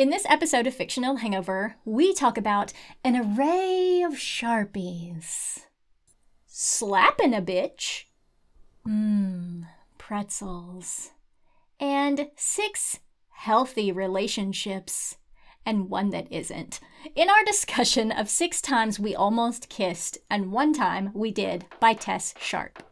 In this episode of Fictional Hangover, we talk about an array of Sharpies. Slapping a bitch. Mmm, pretzels. And six healthy relationships. And one that isn't. In our discussion of six times we almost kissed and one time we did by Tess Sharpe.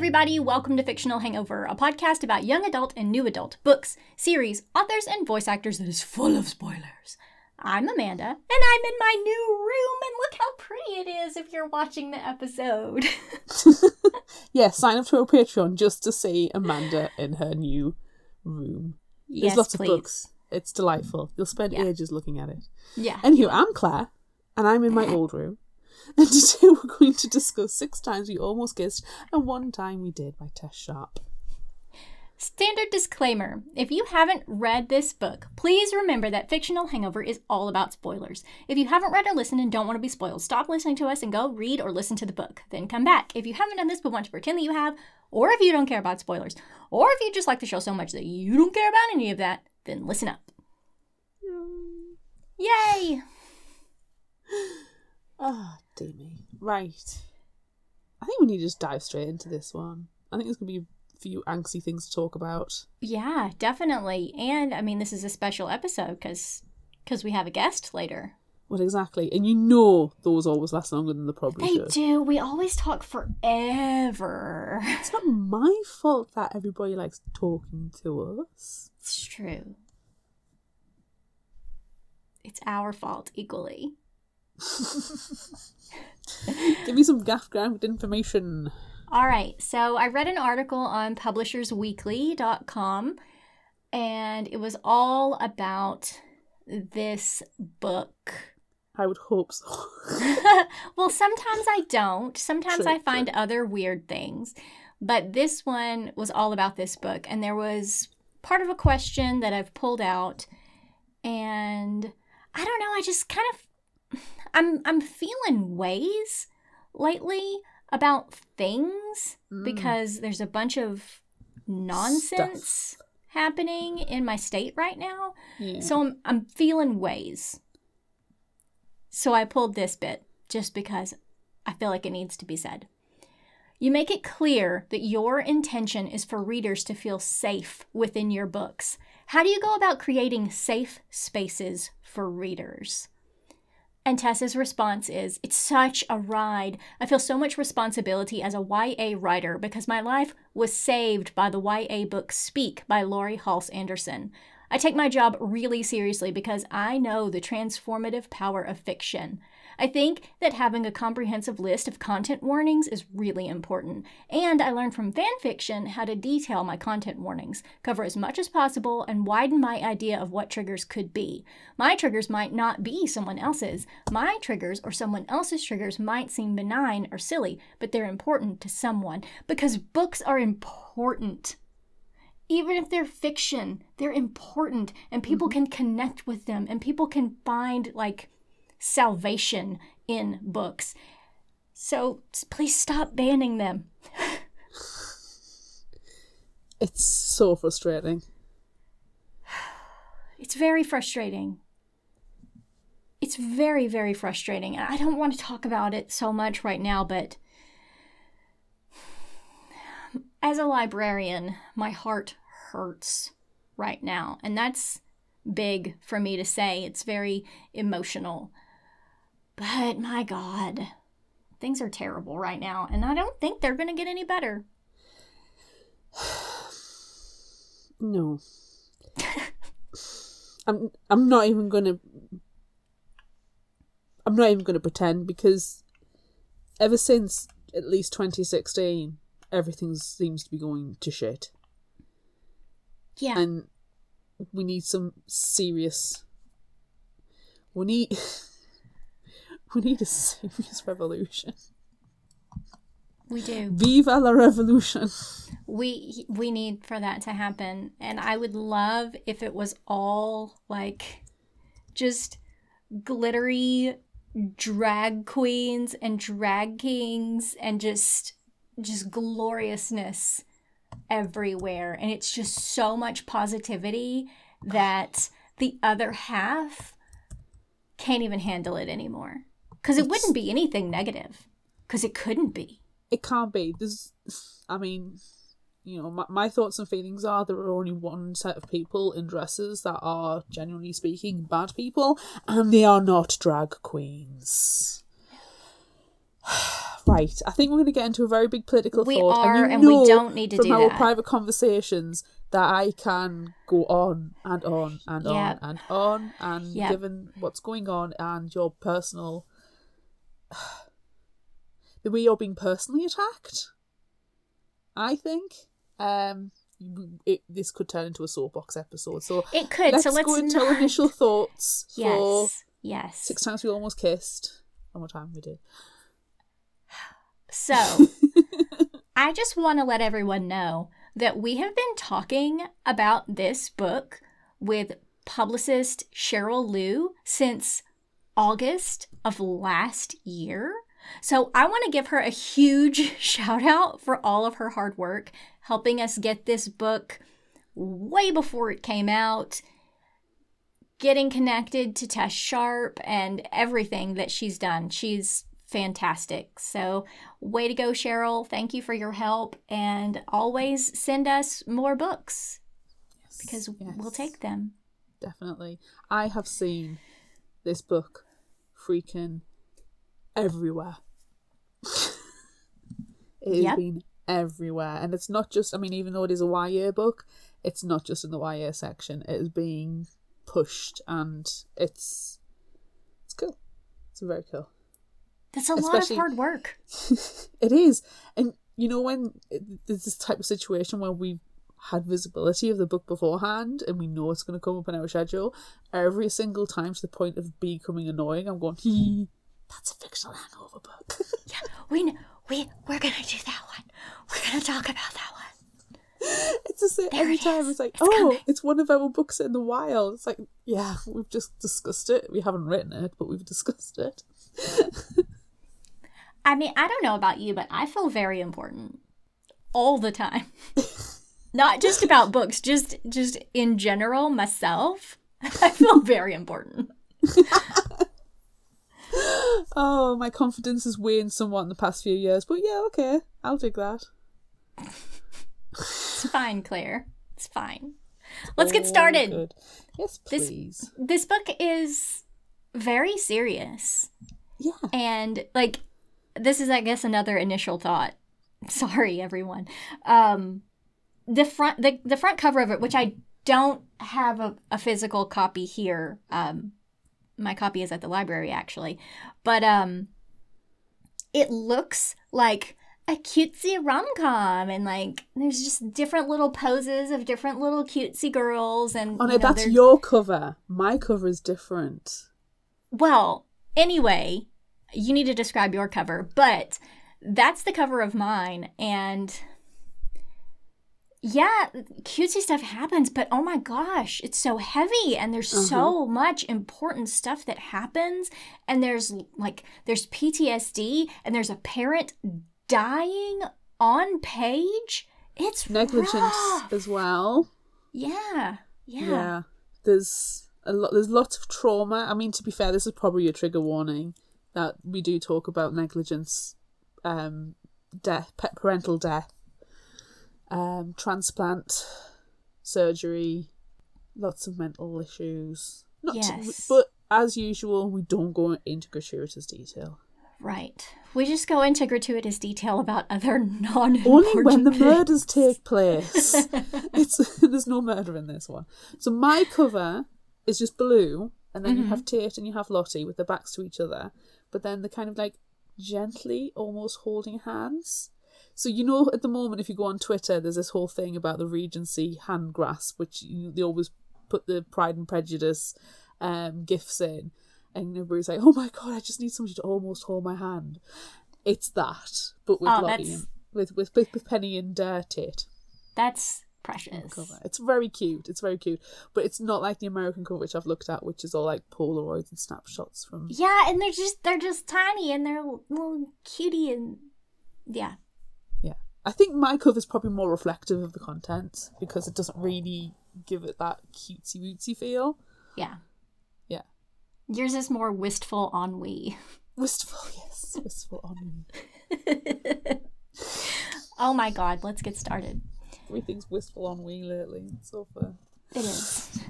Everybody, welcome to Fictional Hangover, a podcast about young adult and new adult books, series, authors, and voice actors that is full of spoilers. I'm Amanda, and I'm in my new room, and look how pretty it is if you're watching the episode. yeah, sign up to our Patreon just to see Amanda in her new room. There's yes, lots please. of books. It's delightful. You'll spend Yeah. ages looking at it. Yeah. Anywho, I'm Claire, and I'm in my old room. And today we're going to discuss Six Times We Almost Kissed and One Time We Did by Tess Sharpe. Standard disclaimer if you haven't read this book, please remember that Fictional Hangover is all about spoilers. If you haven't read or listened and don't want to be spoiled, stop listening to us and go read or listen to the book. Then come back. If you haven't done this but want to pretend that you have, or if you don't care about spoilers, or if you just like the show so much that you don't care about any of that, then listen up. Yay! Ah, dear me. Right. I think we need to just dive straight into this one. I think there's going to be a few angsty things to talk about. Yeah, definitely. And I mean, this is a special episode because because we have a guest later. Well, exactly. And you know those always last longer than the probably They should. do. We always talk forever. It's not my fault that everybody likes talking to us. It's true. It's our fault equally. Give me some gaff ground information. All right. So I read an article on publishersweekly.com and it was all about this book. I would hope so. well, sometimes I don't. Sometimes True, I find other weird things. But this one was all about this book. And there was part of a question that I've pulled out. And I don't know, I just kind of I'm I'm feeling ways lately about things Mm. because there's a bunch of nonsense happening in my state right now. Yeah. So I'm, I'm feeling ways. So I pulled this bit just because I feel like it needs to be said. You make it clear that your intention is for readers to feel safe within your books. How do you go about creating safe spaces for readers? And Tessa's response is It's such a ride. I feel so much responsibility as a YA writer because my life was saved by the YA book Speak by Laurie Halse Anderson. I take my job really seriously because I know the transformative power of fiction. I think that having a comprehensive list of content warnings is really important, and I learned from fan fiction how to detail my content warnings, cover as much as possible, and widen my idea of what triggers could be. My triggers might not be someone else's. My triggers or someone else's triggers might seem benign or silly, but they're important to someone because books are important even if they're fiction, they're important and people mm-hmm. can connect with them and people can find like salvation in books. So please stop banning them. It's so frustrating. It's very frustrating. It's very, very frustrating. And I don't want to talk about it so much right now, but as a librarian, my heart hurts right now. And that's big for me to say. It's very emotional. But my God, things are terrible right now. And I don't think they're going to get any better. No. I'm I'm not even gonna I'm not even gonna pretend because ever since at least twenty sixteen everything seems to be going to shit. Yeah. And we need some serious we need we need a serious revolution. we do. Viva la revolution. we we need for that to happen and i would love if it was all like just glittery drag queens and drag kings and just just gloriousness everywhere and it's just so much positivity that the other half can't even handle it anymore because it wouldn't be anything negative because it couldn't be It can't be. There's, I mean, you know, my, my thoughts and feelings are there are only one set of people in dresses that are, generally speaking, bad people, and they are not drag queens. right, I think we're going to get into a very big political We thought, are, and, you and we don't need to from do our that. private conversations that I can go on and on and Yep. on and on, and Yep. given what's going on and your personal, the way you're being personally attacked, I think um it, this could turn into a soapbox episode. So it could let's, so let's go into not... initial thoughts for yes yes six times we almost kissed. One more time we did. So, I just want to let everyone know that we have been talking about this book with publicist Cheryl Liu since August of last year. So, I want to give her a huge shout out for all of her hard work helping us get this book way before it came out, getting connected to Tess Sharpe and everything that she's done. She's fantastic. So, way to go, Cheryl. Thank you for your help. And always send us more books because we'll take them. Definitely. I have seen this book freaking everywhere. it has Yep. been everywhere. And it's not just, I mean, even though it is a YA book, it's not just in the YA section. It is being pushed and it's it's cool. It's very cool. That's a lot of hard work. it is. And you know, when it- there's this type of situation where we've had visibility of the book beforehand and we know it's going to come up in our schedule, every single time to the point of becoming annoying, I'm going, "Hee, that's a fictional hangover book. Yeah, we kn- we we're gonna do that one. We're gonna talk about that one. it's the same There every it time. It's like, It's oh, coming." it's one of our books in the wild. It's like, yeah, we've just discussed it. We haven't written it, but we've discussed it. I mean, I don't know about you, but I feel very important all the time. Not just about books, just just in general myself. I feel very important. Oh, my confidence has waned somewhat in the past few years, but yeah, okay, I'll dig that. It's fine, Claire. It's fine. Let's get Oh, started. good. Yes, This- please. This book is very serious. Yeah. And like this is I guess another initial thought. Sorry everyone. Um the front the, the front cover of it, which I don't have a, a physical copy here. Um my copy is at the library actually. But um it looks like a cutesy rom-com and like there's just different little poses of different little cutesy girls and Oh no, you know, that's your cover. My cover is different. well, anyway, you need to describe your cover, but that's the cover of mine. And yeah, cutesy stuff happens, but oh my gosh, it's so heavy and there's so much important stuff that happens. And there's like, there's PTSD and there's a parent dying on page. It's Negligence rough. as well. Yeah. Yeah. Yeah. There's a lot there's lots of trauma. I mean to be fair, this is probably a trigger warning that we do talk about negligence, um death parental death, um, transplant, surgery, lots of mental issues. Not to- Yes. but as usual, we don't go into gratuitous detail. Right. We just go into gratuitous detail about other non Only when the murders take place. it's there's no murder in this one. So my cover is just blue, and then you have Tate and you have Lottie with their backs to each other, but then they're kind of like gently, almost holding hands. So you know, at the moment, if you go on Twitter, there's this whole thing about the Regency hand grasp, which you, they always put the Pride and Prejudice um, gifs in, and everybody's like, "Oh my god, I just need somebody to almost hold my hand." It's that, but with Oh, Lottie, and, with, with with Penny and uh, Tate. That's precious. cover. It's very cute. It's very cute, but it's not like the American cover which I've looked at, which is all like Polaroids and snapshots from. Yeah, and they're just they're just tiny and they're little cutie and yeah. Yeah, I think my cover's probably more reflective of the content because it doesn't really give it that cutesy wootsy feel. Yeah. Yeah, Yours is more wistful ennui. wistful, yes, wistful on Oh my god, let's get started. everything's wistful on we lately. It's so fun. It is.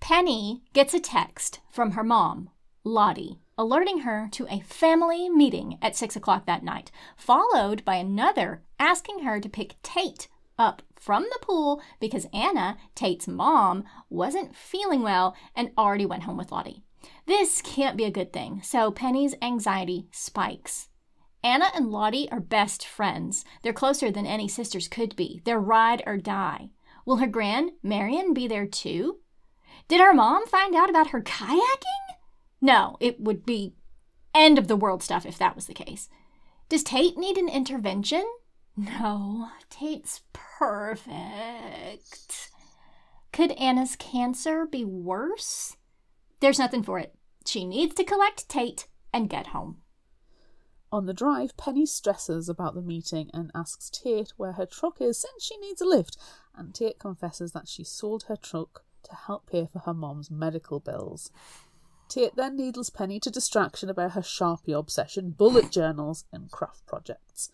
Penny gets a text from her mom, Lottie, alerting her to a family meeting at 6 o'clock that night, followed by another asking her to pick Tate up from the pool because Anna, Tate's mom, wasn't feeling well and already went home with Lottie. This can't be a good thing, so Penny's anxiety spikes. Anna and Lottie are best friends. They're closer than any sisters could be. They're ride or die. Will her gran, Marion, be there too? Did her mom find out about her kayaking? No, it would be end of the world stuff if that was the case. Does Tate need an intervention? No, Tate's perfect. Could Anna's cancer be worse? There's nothing for it. She needs to collect Tate and get home. On the drive, Penny stresses about the meeting and asks Tate where her truck is since she needs a lift, and Tate confesses that she sold her truck to help pay for her mom's medical bills. Tate then needles Penny to distraction about her Sharpie obsession, bullet journals, and craft projects.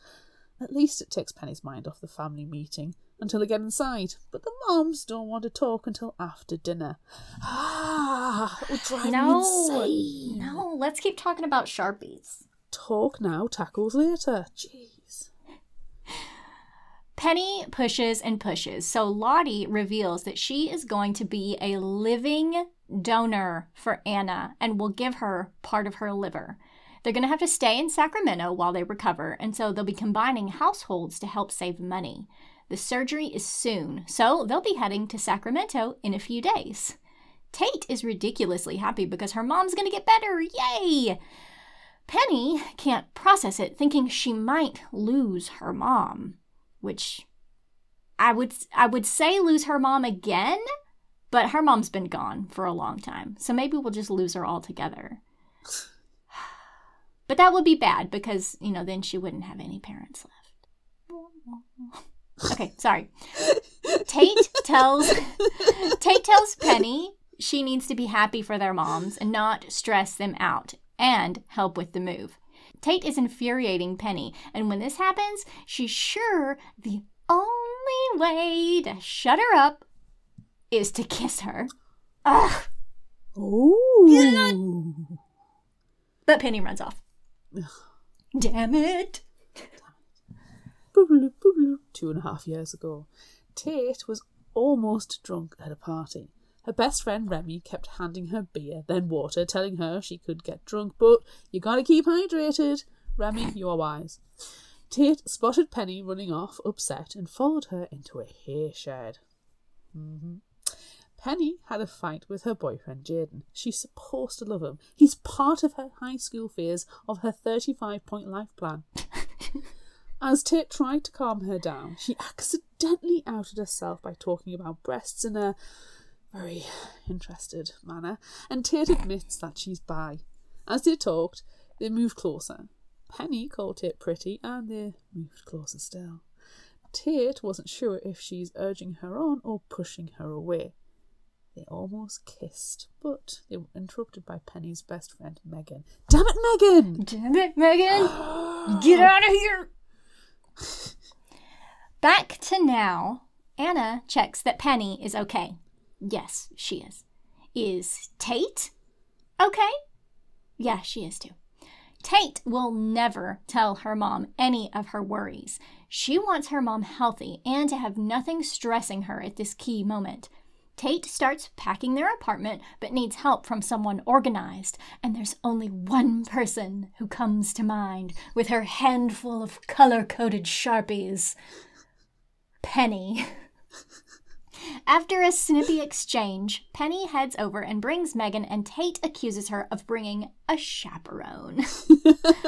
At least it takes Penny's mind off the family meeting until they get inside, but the moms don't want to talk until after dinner. Ah, it would drive No, me insane. no, let's keep talking about Sharpies. Talk now, tackles later. Jeez. Penny pushes and pushes, so Lottie reveals that she is going to be a living donor for Anna and will give her part of her liver. They're going to have to stay in Sacramento while they recover, and so they'll be combining households to help save money. The surgery is soon, so they'll be heading to Sacramento in a few days. Tate is ridiculously happy because her mom's going to get better. Yay! Penny can't process it, thinking she might lose her mom, which I would I would say lose her mom again, but her mom's been gone for a long time. So maybe we'll just lose her altogether. But that would be bad because, you know, then she wouldn't have any parents left. Okay, sorry. Tate tells Tate tells Penny she needs to be happy for their moms and not stress them out and help with the move. Tate is infuriating Penny, and when this happens, she's sure the only way to shut her up is to kiss her. Ugh. Ooh. But Penny runs off. Ugh. Damn it. Two and a half years ago, Tate was almost drunk at a party. Her best friend Remy kept handing her beer, then water, telling her she could get drunk, but you gotta keep hydrated. Remy, you are wise. Tate spotted Penny running off, upset, and followed her into a hay shed. hmm Penny had a fight with her boyfriend Jaden. She's supposed to love him. He's part of her high school fears of her 35 point life plan. As Tate tried to calm her down, she accidentally outed herself by talking about breasts in a very interested manner, and Tate admits that she's bi. As they talked, they moved closer. Penny called Tate pretty, and they moved closer still. Tate wasn't sure if she's urging her on or pushing her away. They almost kissed, but they were interrupted by Penny's best friend, Megan. Damn it, Megan! Damn it, Megan! Get out of here! Back to now, Anna checks that Penny is okay. Yes, she is. Is Tate okay? Yeah, she is too. Tate will never tell her mom any of her worries. She wants her mom healthy and to have nothing stressing her at this key moment. Tate starts packing their apartment but needs help from someone organized, and there's only one person who comes to mind with her handful of color coded sharpies Penny. After a snippy exchange, Penny heads over and brings Megan, and Tate accuses her of bringing a chaperone.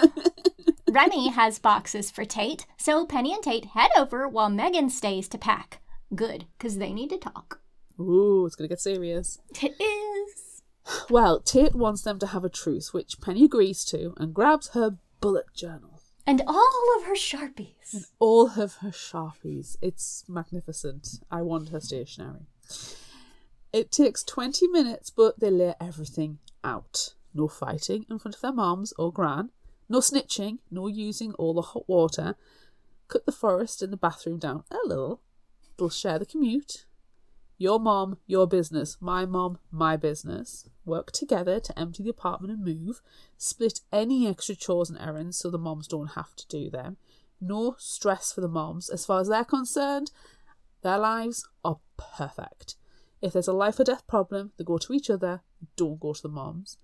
Remy has boxes for Tate, so Penny and Tate head over while Megan stays to pack. Good, because they need to talk. Ooh, it's gonna get serious. It is. Well, Tate wants them to have a truce, which Penny agrees to and grabs her bullet journal. And all of her Sharpies. All of her sharpies. It's magnificent. I want her stationery. It takes 20 minutes, but they lay everything out. No fighting in front of their moms or gran. No snitching. No using all the hot water. Cut the forest in the bathroom down a little. They'll share the commute. Your mom, your business. My mom, my business. Work together to empty the apartment and move. Split any extra chores and errands so the moms don't have to do them. No stress for the moms. As far as they're concerned, their lives are perfect. If there's a life or death problem, they go to each other, don't go to the moms.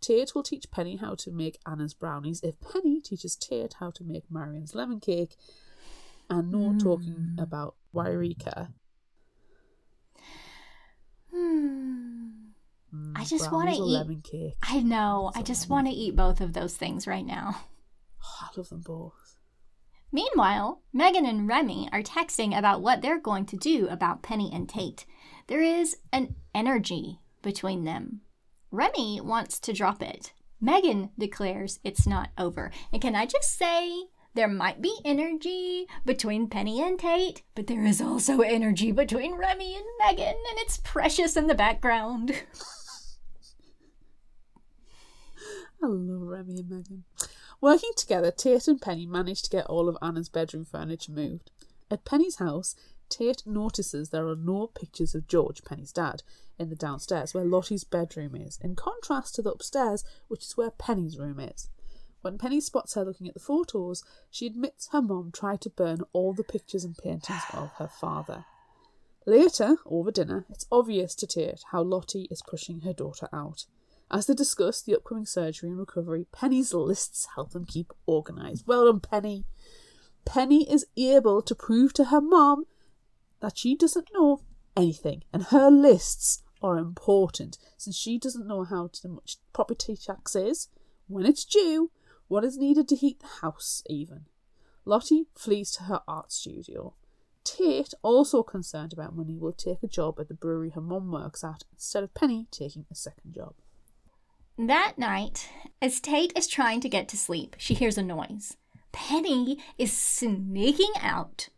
Tate will teach Penny how to make Anna's brownies if Penny teaches Tate how to make Marion's lemon cake. And no talking hmm. about Wairika. Hmm. Mm, I just wanna eat- lemon cake. I know. I just want to eat both of those things right now. Oh, I love them both. Meanwhile, Megan and Remy are texting about what they're going to do about Penny and Tate. There is an energy between them. Remy wants to drop it. Megan declares it's not over. And can I just say, there might be energy between Penny and Tate, but there is also energy between Remy and Megan, and it's precious in the background. I love Remy and Megan. Working together, Tate and Penny manage to get all of Anna's bedroom furniture moved. At Penny's house, Tate notices there are no pictures of George, Penny's dad, in the downstairs where Lottie's bedroom is, in contrast to the upstairs, which is where Penny's room is. When Penny spots her looking at the photos, she admits her mom tried to burn all the pictures and paintings of her father. Later, over dinner, it's obvious to Tate how Lottie is pushing her daughter out. As they discuss the upcoming surgery and recovery, Penny's lists help them keep organised. Well done, Penny. Penny is able to prove to her mom that she doesn't know anything, and her lists are important since she doesn't know how to much property tax is, when it's due, what is needed to heat the house, even. Lottie flees to her art studio. Tate, also concerned about money, will take a job at the brewery her mum works at instead of Penny taking a second job. That night, as Tate is trying to get to sleep, she hears a noise. Penny is sneaking out.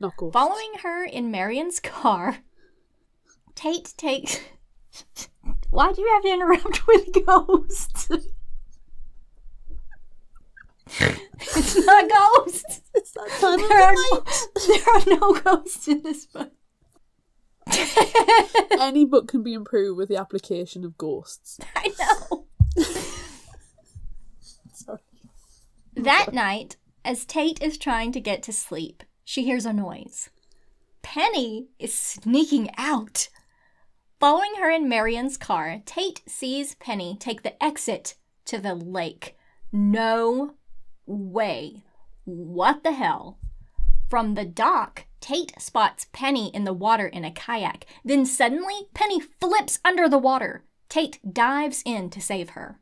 Not ghosts. Following her in Marion's car, Tate takes. Why do you have to interrupt with ghosts? it's not ghosts. It's that time There are, the no, there are no ghosts in this book. Any book can be improved with the application of ghosts. I know. Sorry. That night, as Tate is trying to get to sleep, she hears a noise. Penny is sneaking out. Following her in Marion's car, Tate sees Penny take the exit to the lake. No way. What the hell? From the dock, Tate spots Penny in the water in a kayak. Then suddenly, Penny flips under the water. Tate dives in to save her.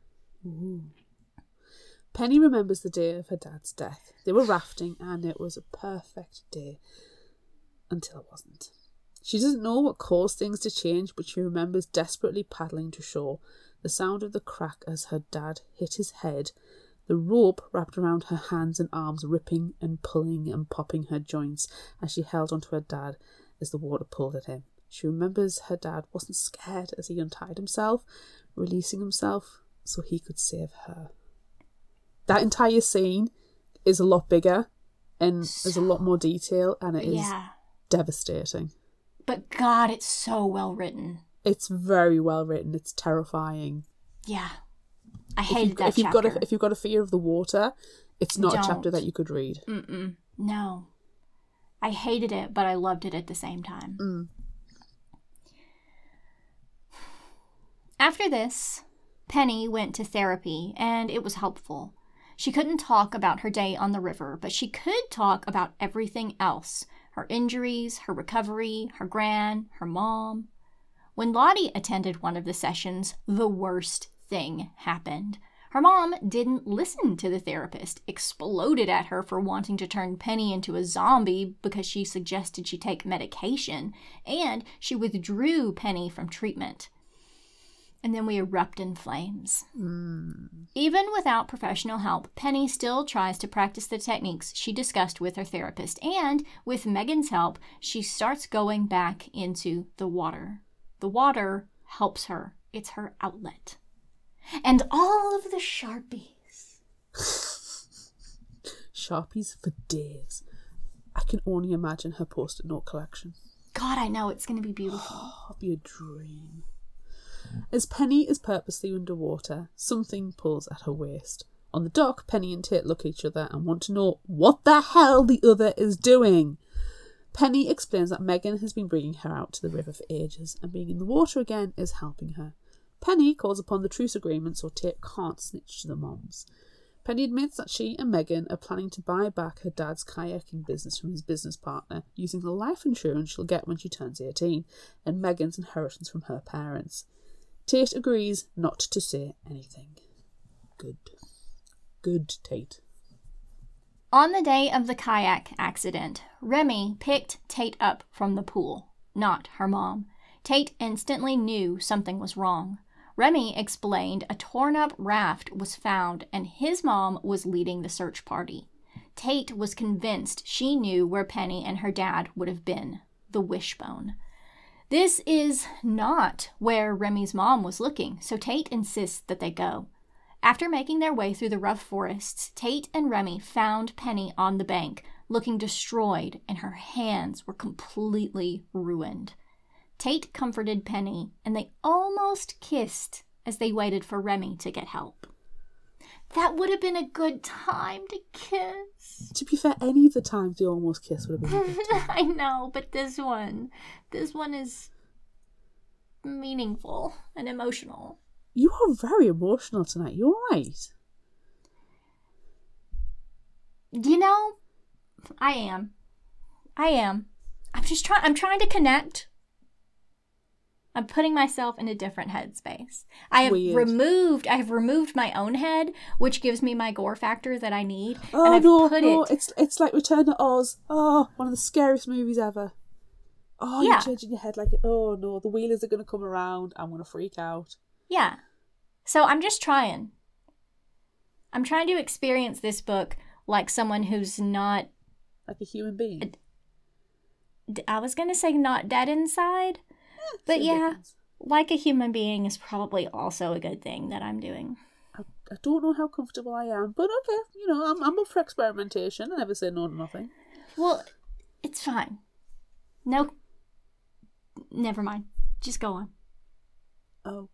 Penny remembers the day of her dad's death. They were rafting and it was a perfect day. Until it wasn't. She doesn't know what caused things to change, but she remembers desperately paddling to shore, the sound of the crack as her dad hit his head, the rope wrapped around her hands and arms ripping and pulling and popping her joints as she held onto her dad as the water pulled at him. She remembers her dad wasn't scared as he untied himself, releasing himself so he could save her that entire scene is a lot bigger and there's a lot more detail and it is Yeah. devastating. But God, it's so well written. It's very well written. It's terrifying. Yeah. I If you've, hated that if you've chapter. got a, if you've got a fear of the water, it's not a chapter that you could read. Mm-mm. No. I hated it, but I loved it at the same time. Mm. After this, Penny went to therapy, and it was helpful. She couldn't talk about her day on the river, but she could talk about everything else her injuries, her recovery, her gran, her mom. When Lottie attended one of the sessions, the worst thing happened. Her mom didn't listen to the therapist, exploded at her for wanting to turn Penny into a zombie because she suggested she take medication, and she withdrew Penny from treatment. And then we erupt in flames. Hmm. Even without professional help, Penny still tries to practice the techniques she discussed with her therapist, and with Megan's help, she starts going back into the water. The water helps her, it's her outlet. And all of the Sharpies. Sharpies for days. I can only imagine her post-it note collection. God, I know it's going to be beautiful. That'll be a dream. As Penny is purposely underwater, something pulls at her waist. On the dock, Penny and Tate look at each other and want to know what the hell the other is doing. Penny explains that Megan has been bringing her out to the river for ages, and being in the water again is helping her. Penny calls upon the truce agreement so Tate can't snitch to the moms. Penny admits that she and Megan are planning to buy back her dad's kayaking business from his business partner using the life insurance she'll get when she turns 18 and Megan's inheritance from her parents. Tate agrees not to say anything. Good. Good, Tate. On the day of the kayak accident, Remy picked Tate up from the pool, not her mom. Tate instantly knew something was wrong. Remy explained a torn up raft was found and his mom was leading the search party. Tate was convinced she knew where Penny and her dad would have been the wishbone. This is not where Remy's mom was looking, so Tate insists that they go. After making their way through the rough forests, Tate and Remy found Penny on the bank, looking destroyed, and her hands were completely ruined. Tate comforted Penny, and they almost kissed as they waited for Remy to get help. That would have been a good time to kiss. To be fair, any of the times they almost kiss would have been good. I know, but this one, this one is meaningful and emotional. You are very emotional tonight. You're right. You know, I am. I am. I'm just trying I'm trying to connect. I'm putting myself in a different headspace. I have Weird. removed I have removed my own head, which gives me my gore factor that I need. Oh and I've no, put no! it It's it's like Return to Oz. Oh, one of the scariest movies ever. Oh, Yeah. you're changing your head like, oh no, the wheelers are gonna come around. I'm gonna freak out. Yeah. So I'm just trying. I'm trying to experience this book like someone who's not Like a human being. I was going to say not dead inside, but yeah, difference. like a human being is probably also a good thing that I'm doing. I, I don't know how comfortable I am, but okay, you know, I'm I'm up for experimentation. I never say no to nothing. Well, it's fine. No, never mind. Just go on. Okay.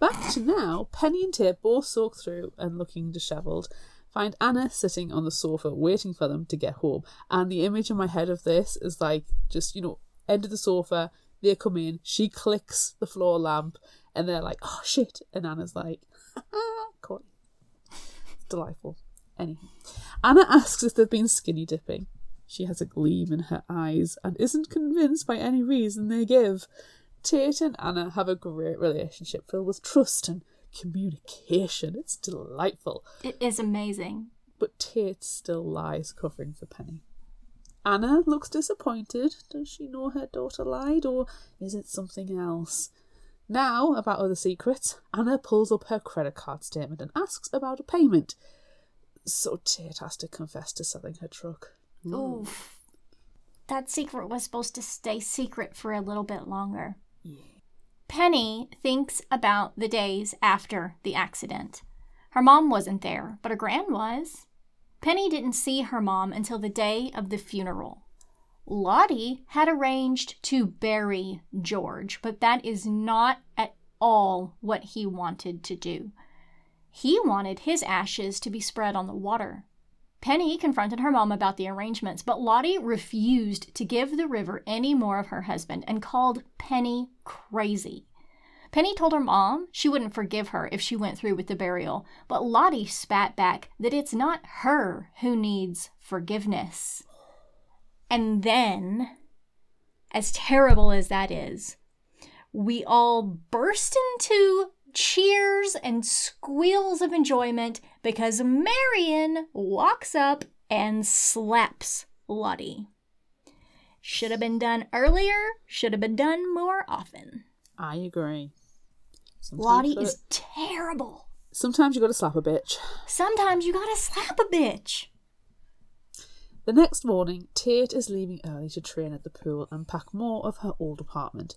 Back to now, Penny and Tate both soak through and looking dishevelled. Find Anna sitting on the sofa waiting for them to get home. And the image in my head of this is like just, you know, end of the sofa, they come in, she clicks the floor lamp, and they're like, oh shit. And Anna's like, caught you. Delightful. Anyway. Anna asks if they've been skinny dipping. She has a gleam in her eyes and isn't convinced by any reason they give. Tate and Anna have a great relationship filled with trust and communication. It's delightful. It is amazing. But Tate still lies covering for Penny. Anna looks disappointed. Does she know her daughter lied, or is it something else? Now, about other secrets, Anna pulls up her credit card statement and asks about a payment. So Tate has to confess to selling her truck. Oh, That secret was supposed to stay secret for a little bit longer. Penny thinks about the days after the accident. Her mom wasn't there, but her gran was. Penny didn't see her mom until the day of the funeral. Lottie had arranged to bury George, but that is not at all what he wanted to do. He wanted his ashes to be spread on the water. Penny confronted her mom about the arrangements, but Lottie refused to give the river any more of her husband and called Penny crazy. Penny told her mom she wouldn't forgive her if she went through with the burial, but Lottie spat back that it's not her who needs forgiveness. And then, as terrible as that is, we all burst into cheers and squeals of enjoyment because Marion walks up and slaps Lottie. Should have been done earlier, should have been done more often. I agree. Sometimes Lottie gotta- is terrible. Sometimes you gotta slap a bitch. Sometimes you gotta slap a bitch. The next morning, Tate is leaving early to train at the pool and pack more of her old apartment.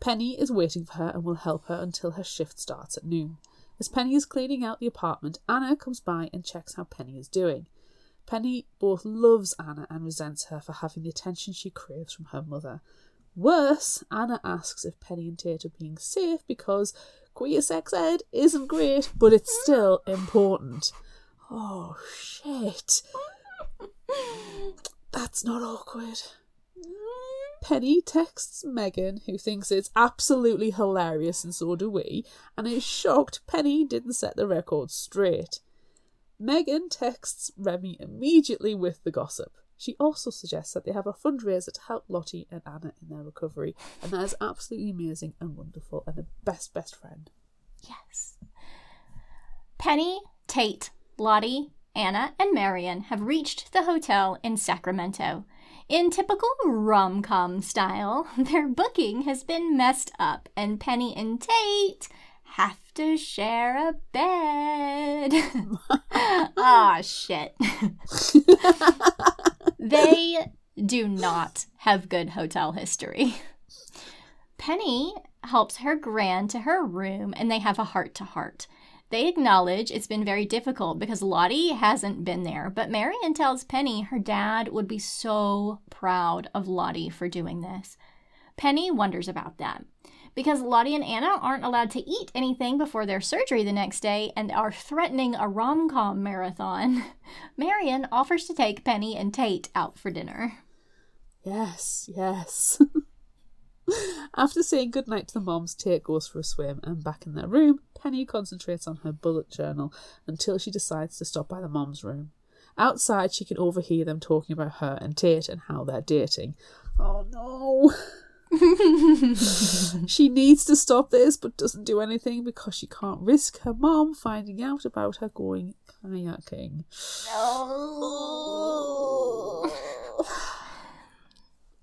Penny is waiting for her and will help her until her shift starts at noon. As Penny is cleaning out the apartment, Anna comes by and checks how Penny is doing. Penny both loves Anna and resents her for having the attention she craves from her mother. Worse, Anna asks if Penny and Tate are being safe because queer sex ed isn't great, but it's still important. Oh shit. That's not awkward. Penny texts Megan, who thinks it's absolutely hilarious, and so do we, and is shocked Penny didn't set the record straight. Megan texts Remy immediately with the gossip. She also suggests that they have a fundraiser to help Lottie and Anna in their recovery, and that is absolutely amazing and wonderful, and a best, best friend. Yes. Penny, Tate, Lottie, Anna, and Marion have reached the hotel in Sacramento. In typical rom com style, their booking has been messed up, and Penny and Tate have to share a bed. Ah, shit. they do not have good hotel history. Penny helps her grand to her room and they have a heart to heart. They acknowledge it's been very difficult because Lottie hasn't been there, but Marion tells Penny her dad would be so proud of Lottie for doing this. Penny wonders about that because Lottie and Anna aren't allowed to eat anything before their surgery the next day and are threatening a rom com marathon. Marion offers to take Penny and Tate out for dinner. Yes, yes. After saying goodnight to the moms, Tate goes for a swim, and back in their room, Penny concentrates on her bullet journal until she decides to stop by the mom's room. Outside, she can overhear them talking about her and Tate and how they're dating. Oh no! she needs to stop this, but doesn't do anything because she can't risk her mom finding out about her going kayaking.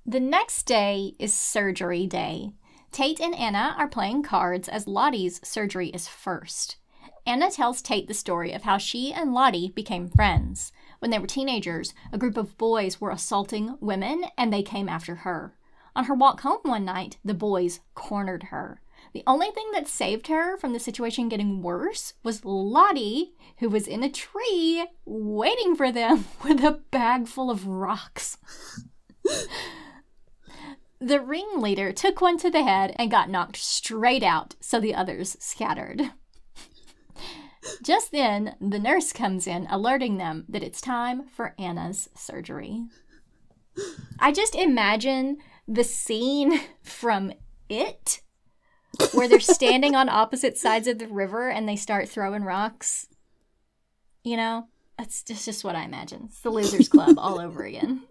The next day is surgery day. Tate and Anna are playing cards as Lottie's surgery is first. Anna tells Tate the story of how she and Lottie became friends. When they were teenagers, a group of boys were assaulting women and they came after her. On her walk home one night, the boys cornered her. The only thing that saved her from the situation getting worse was Lottie, who was in a tree waiting for them with a bag full of rocks. The ringleader took one to the head and got knocked straight out, so the others scattered. Just then, the nurse comes in, alerting them that it's time for Anna's surgery. I just imagine the scene from It, where they're standing on opposite sides of the river and they start throwing rocks. You know, that's just, just what I imagine. It's the Losers Club all over again.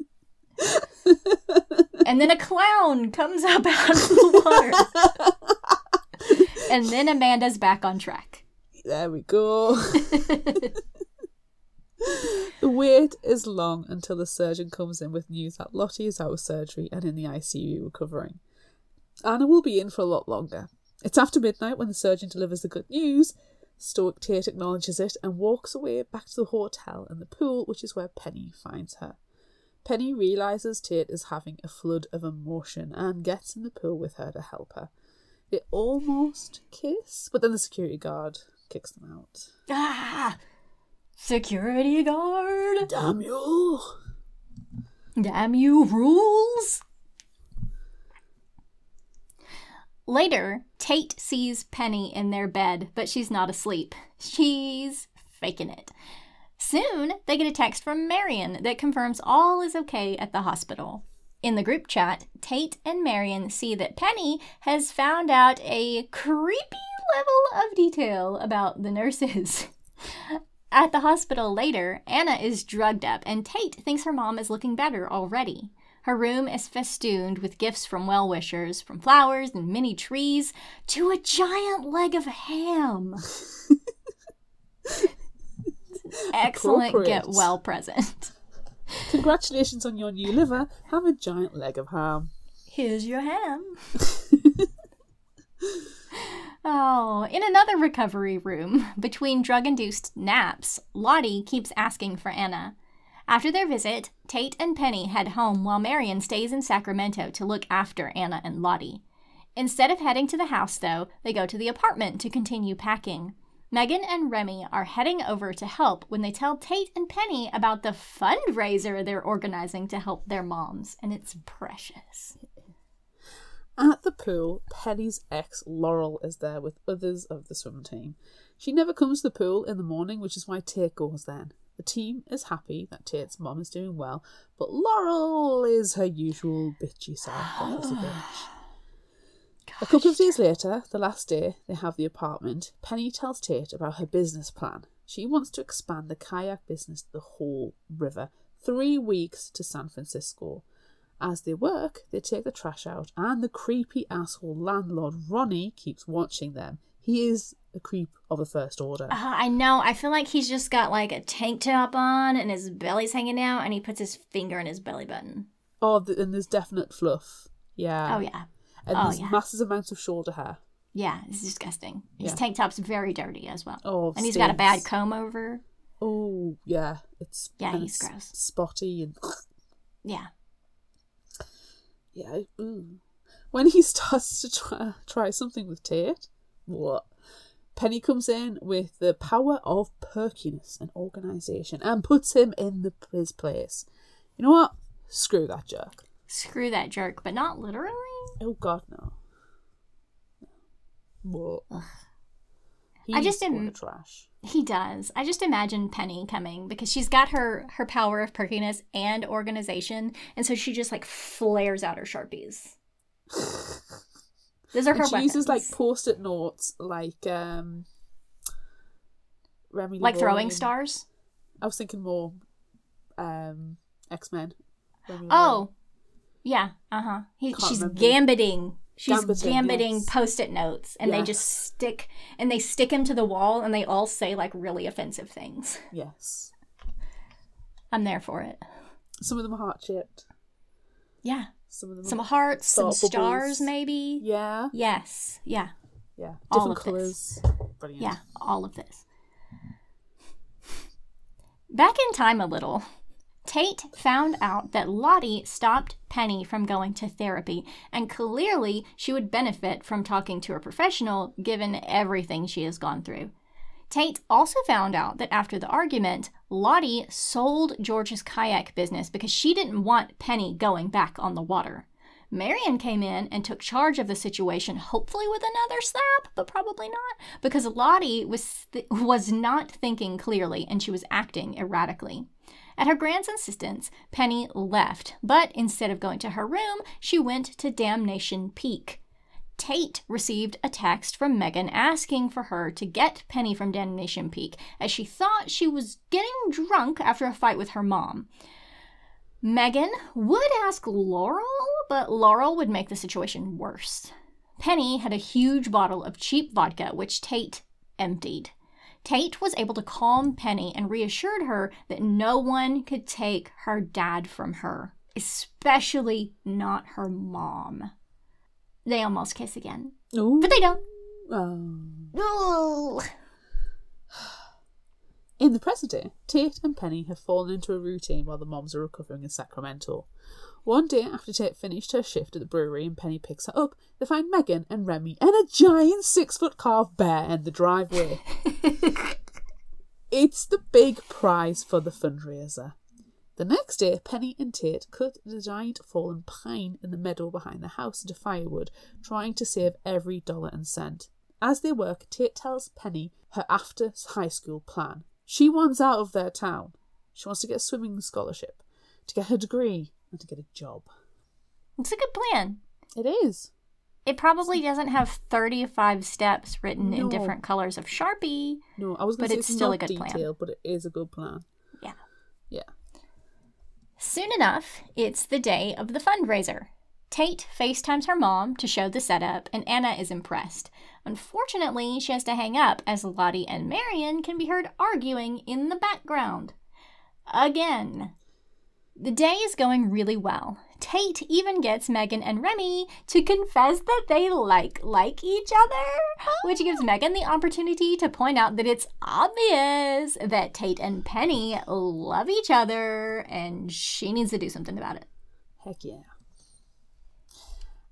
and then a clown comes up out of the water. and then Amanda's back on track. There we go. the wait is long until the surgeon comes in with news that Lottie is out of surgery and in the ICU recovering. Anna will be in for a lot longer. It's after midnight when the surgeon delivers the good news. Stoic Tate acknowledges it and walks away back to the hotel and the pool, which is where Penny finds her. Penny realizes Tate is having a flood of emotion and gets in the pool with her to help her. They almost kiss, but then the security guard kicks them out. Ah! Security guard! Damn you! Damn you, rules! Later, Tate sees Penny in their bed, but she's not asleep. She's faking it. Soon, they get a text from Marion that confirms all is okay at the hospital. In the group chat, Tate and Marion see that Penny has found out a creepy level of detail about the nurses. At the hospital later, Anna is drugged up, and Tate thinks her mom is looking better already. Her room is festooned with gifts from well wishers, from flowers and mini trees to a giant leg of ham. Excellent get well present. Congratulations on your new liver. Have a giant leg of ham. Here's your ham. oh, in another recovery room, between drug induced naps, Lottie keeps asking for Anna. After their visit, Tate and Penny head home while Marion stays in Sacramento to look after Anna and Lottie. Instead of heading to the house, though, they go to the apartment to continue packing. Megan and Remy are heading over to help when they tell Tate and Penny about the fundraiser they're organizing to help their moms, and it's precious. At the pool, Penny's ex Laurel is there with others of the swim team. She never comes to the pool in the morning, which is why Tate goes then. The team is happy that Tate's mom is doing well, but Laurel is her usual bitchy self. a bitch. A couple of days later, the last day they have the apartment, Penny tells Tate about her business plan. She wants to expand the kayak business to the whole river, three weeks to San Francisco. As they work, they take the trash out, and the creepy asshole landlord Ronnie keeps watching them. He is a creep of the first order. Uh, I know. I feel like he's just got like a tank top on and his belly's hanging out and he puts his finger in his belly button. Oh, and there's definite fluff. Yeah. Oh, yeah. And Oh, there's yeah. massive amounts of shoulder hair. Yeah, it's disgusting. His Yeah. tank top's very dirty as well. Oh, and he's got a bad comb over. Oh, yeah. It's Yeah, he's it's gross. Spotty and Yeah. Yeah. Ooh. Mm. When he starts to try try something with Tate, what? Penny comes in with the power of perkiness and organisation and puts him in the, his place. You know what? Screw that jerk. Screw that jerk, but not literally. Oh God, no. What? I just didn't- trash. He does. I just imagine Penny coming because she's got her her power of perkiness and organization, and so she just like flares out her sharpies. Those are her And she uses like post-it notes, like um, Remy. like throwing Leroy. stars. I was thinking more um, X Men. Oh, yeah. Uh huh. Can't She's remember. gambiting. She's Gambiting, yes. post-it notes, and they just stick and they stick them to the wall, and they all say like really offensive things. yes. I'm there for it. Some of them are heart shaped. Yeah. Some of them. Some hearts, some bubbles. stars, maybe. yeah, Yes. Yeah. yeah. All Different of colours. Brilliant. Yeah, all of this. Back in time a little, Tate found out that Lottie stopped Penny from going to therapy, and clearly she would benefit from talking to a professional given everything she has gone through. Tate also found out that after the argument, Lottie sold George's kayak business because she didn't want Penny going back on the water. Marion came in and took charge of the situation, hopefully with another slap, but probably not, because Lottie was th- was not thinking clearly and she was acting erratically. At her grand's insistence, Penny left, but instead of going to her room, she went to Damnation Peak. Tate received a text from Megan asking for her to get Penny from Damnation Peak, as she thought she was getting drunk after a fight with her mom. Megan would ask Laurel, but Laurel would make the situation worse. Penny had a huge bottle of cheap vodka, which Tate emptied. Tate was able to calm Penny and reassured her that no one could take her dad from her, especially not her mom. They almost kiss again, Ooh. but they don't. Oh. In the present day, Tate and Penny have fallen into a routine while the moms are recovering in Sacramento. One day after Tate finished her shift at the brewery and Penny picks her up, they find Megan and Remy and a giant six foot carved bear in the driveway. it's the big prize for the fundraiser. The next day, Penny and Tate cut the giant fallen pine in the meadow behind the house into firewood, trying to save every dollar and cent. As they work, Tate tells Penny her after high school plan. She wants out of their town. She wants to get a swimming scholarship, to get her degree, and to get a job. It's a good plan. It is. It probably doesn't have 35 steps written in different colors of Sharpie. No, I was going to say it's it's, still a good plan. detailed, but it is a good plan. Yeah. Yeah. Soon enough, it's the day of the fundraiser. Tate FaceTimes her mom to show the setup, and Anna is impressed. Unfortunately, she has to hang up as Lottie and Marion can be heard arguing in the background. Again. The day is going really well. Tate even gets Megan and Remy to confess that they like like each other, which gives oh. Megan the opportunity to point out that it's obvious that Tate and Penny love each other and she needs to do something about it. Heck yeah.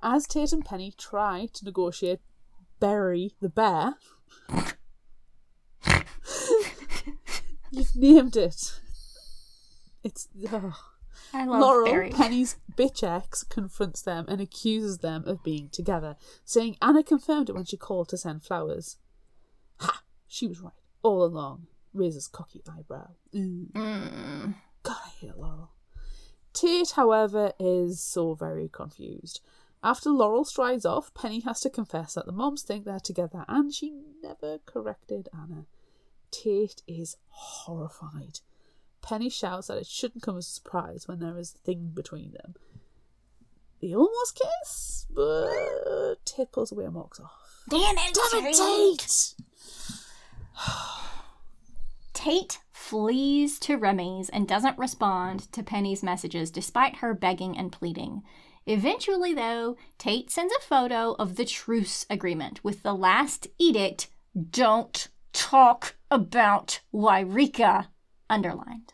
As Tate and Penny try to negotiate Barry the bear, you've named it. It's. Oh. I love Laurel, Barry. Penny's bitch ex, confronts them and accuses them of being together, saying Anna confirmed it when she called to send flowers. Ha! She was right all along. Raises cocky eyebrow. Mm. Mm. God, I hate Laurel. Tate, however, is so very confused. After Laurel strides off, Penny has to confess that the moms think they're together and she never corrected Anna. Tate is horrified. Penny shouts that it shouldn't come as a surprise when there is a thing between them. They almost kiss, but Tate pulls away and walks off. Damn it, Damn it, Tate! Tate! Tate flees to Remy's and doesn't respond to Penny's messages despite her begging and pleading. Eventually, though, Tate sends a photo of the truce agreement with the last edict don't talk about Eureka underlined.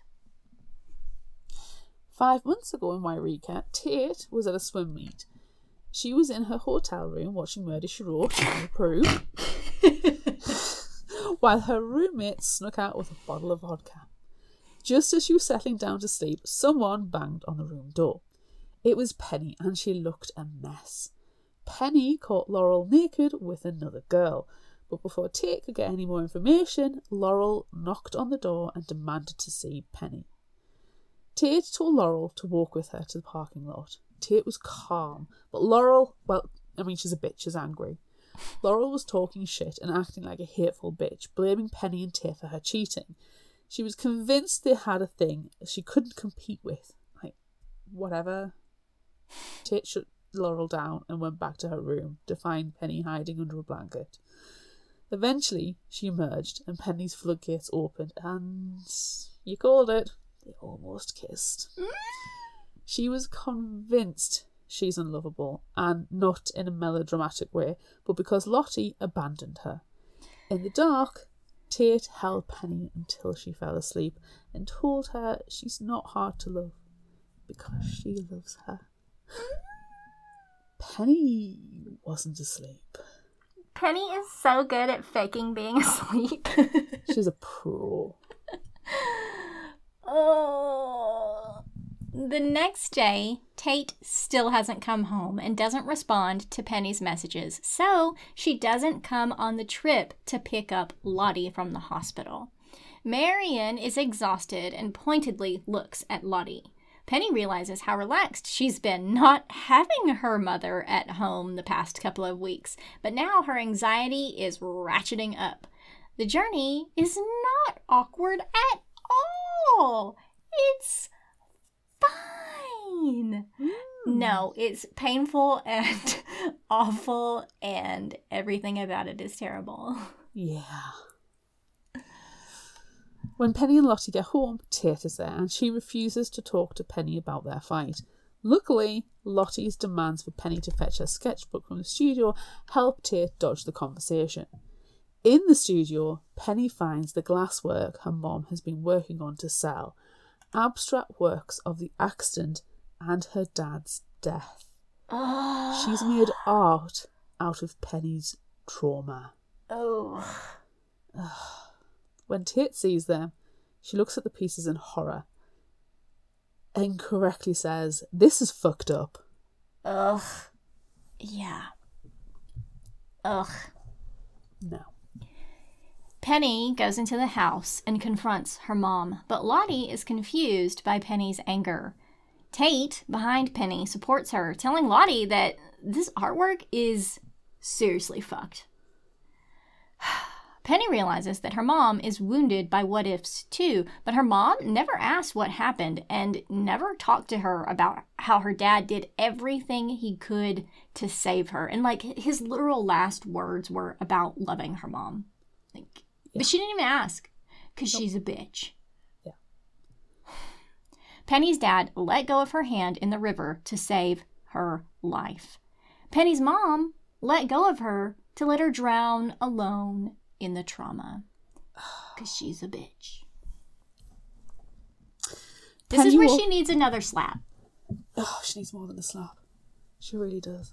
Five months ago in Eureka, Tate was at a swim meet. She was in her hotel room watching Murder She Wrote and Prue, while her roommate snuck out with a bottle of vodka. Just as she was settling down to sleep, someone banged on the room door. It was Penny, and she looked a mess. Penny caught Laurel naked with another girl, but before Tate could get any more information, Laurel knocked on the door and demanded to see Penny. Tate told Laurel to walk with her to the parking lot. Tate was calm, but Laurel, well, I mean, she's a bitch, she's angry. Laurel was talking shit and acting like a hateful bitch, blaming Penny and Tate for her cheating. She was convinced they had a thing she couldn't compete with. Like, whatever. Tate shut Laurel down and went back to her room to find Penny hiding under a blanket. Eventually, she emerged and Penny's floodgates opened, and you called it. They almost kissed. She was convinced she's unlovable, and not in a melodramatic way, but because Lottie abandoned her. In the dark, Tate held Penny until she fell asleep and told her she's not hard to love because she loves her. Penny wasn't asleep. Penny is so good at faking being asleep. She's a pro. Oh. The next day, Tate still hasn't come home and doesn't respond to Penny's messages, so she doesn't come on the trip to pick up Lottie from the hospital. Marion is exhausted and pointedly looks at Lottie. Penny realizes how relaxed she's been not having her mother at home the past couple of weeks, but now her anxiety is ratcheting up. The journey is not awkward at all. It's fine. No, hmm. it's painful and awful, and everything about it is terrible. Yeah. When Penny and Lottie get home, Tate is there and she refuses to talk to Penny about their fight. Luckily, Lottie's demands for Penny to fetch her sketchbook from the studio help Tate dodge the conversation. In the studio, Penny finds the glasswork her mom has been working on to sell abstract works of the accident and her dad's death. Oh, She's made art out of Penny's trauma. oh. When Tate sees them, she looks at the pieces in horror and correctly says, This is fucked up. Ugh. Yeah. Ugh. No. Penny goes into the house and confronts her mom, but Lottie is confused by Penny's anger. Tate, behind Penny, supports her, telling Lottie that this artwork is seriously fucked. Penny realizes that her mom is wounded by what ifs too, but her mom never asked what happened and never talked to her about how her dad did everything he could to save her. And like his literal last words were about loving her mom. Like, But she didn't even ask because she's a bitch. Yeah. Penny's dad let go of her hand in the river to save her life. Penny's mom let go of her to let her drown alone in the trauma because she's a bitch. This Penny is where wa- she needs another slap. Oh, she needs more than a slap. She really does.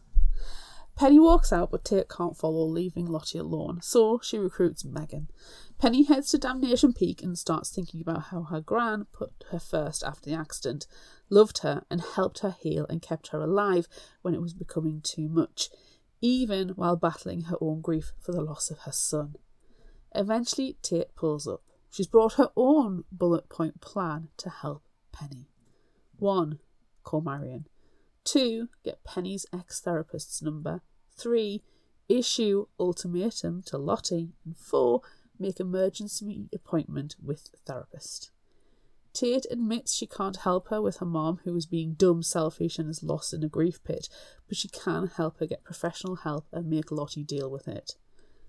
Penny walks out, but Tate can't follow, leaving Lottie alone, so she recruits Megan. Penny heads to Damnation Peak and starts thinking about how her gran put her first after the accident, loved her, and helped her heal and kept her alive when it was becoming too much, even while battling her own grief for the loss of her son. Eventually, Tate pulls up. She's brought her own bullet point plan to help Penny. 1. Call Marion. 2. Get Penny's ex therapist's number. 3. Issue ultimatum to Lottie. And 4. Make emergency appointment with therapist. Tate admits she can't help her with her mom, who is being dumb, selfish, and is lost in a grief pit, but she can help her get professional help and make Lottie deal with it.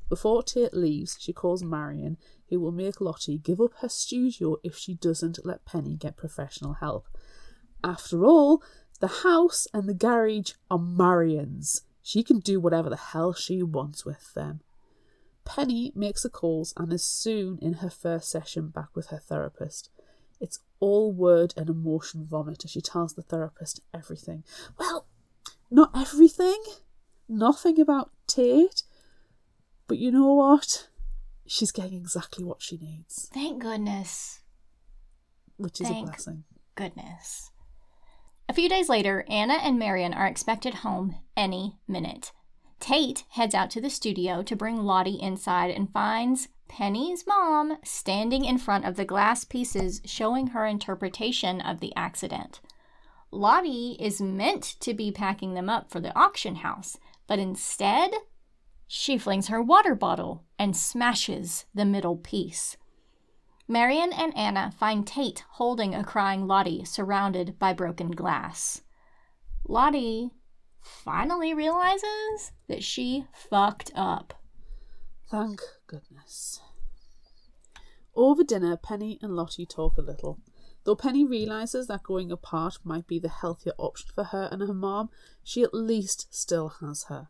Before Tate leaves, she calls Marion, who will make Lottie give up her studio if she doesn't let Penny get professional help. After all, the house and the garage are Marion's. She can do whatever the hell she wants with them. Penny makes the calls and is soon in her first session back with her therapist. It's all word and emotion vomit as she tells the therapist everything. Well, not everything. Nothing about Tate. But you know what? She's getting exactly what she needs, Thank goodness. which is Thank- a blessing. Goodness. A few days later, Anna and Marion are expected home any minute. Tate heads out to the studio to bring Lottie inside and finds Penny's mom standing in front of the glass pieces showing her interpretation of the accident. Lottie is meant to be packing them up for the auction house, but instead, she flings her water bottle and smashes the middle piece. Marion and Anna find Tate holding a crying Lottie surrounded by broken glass. Lottie finally realizes that she fucked up. Thank goodness. Over dinner, Penny and Lottie talk a little. Though Penny realises that going apart might be the healthier option for her and her mom, she at least still has her.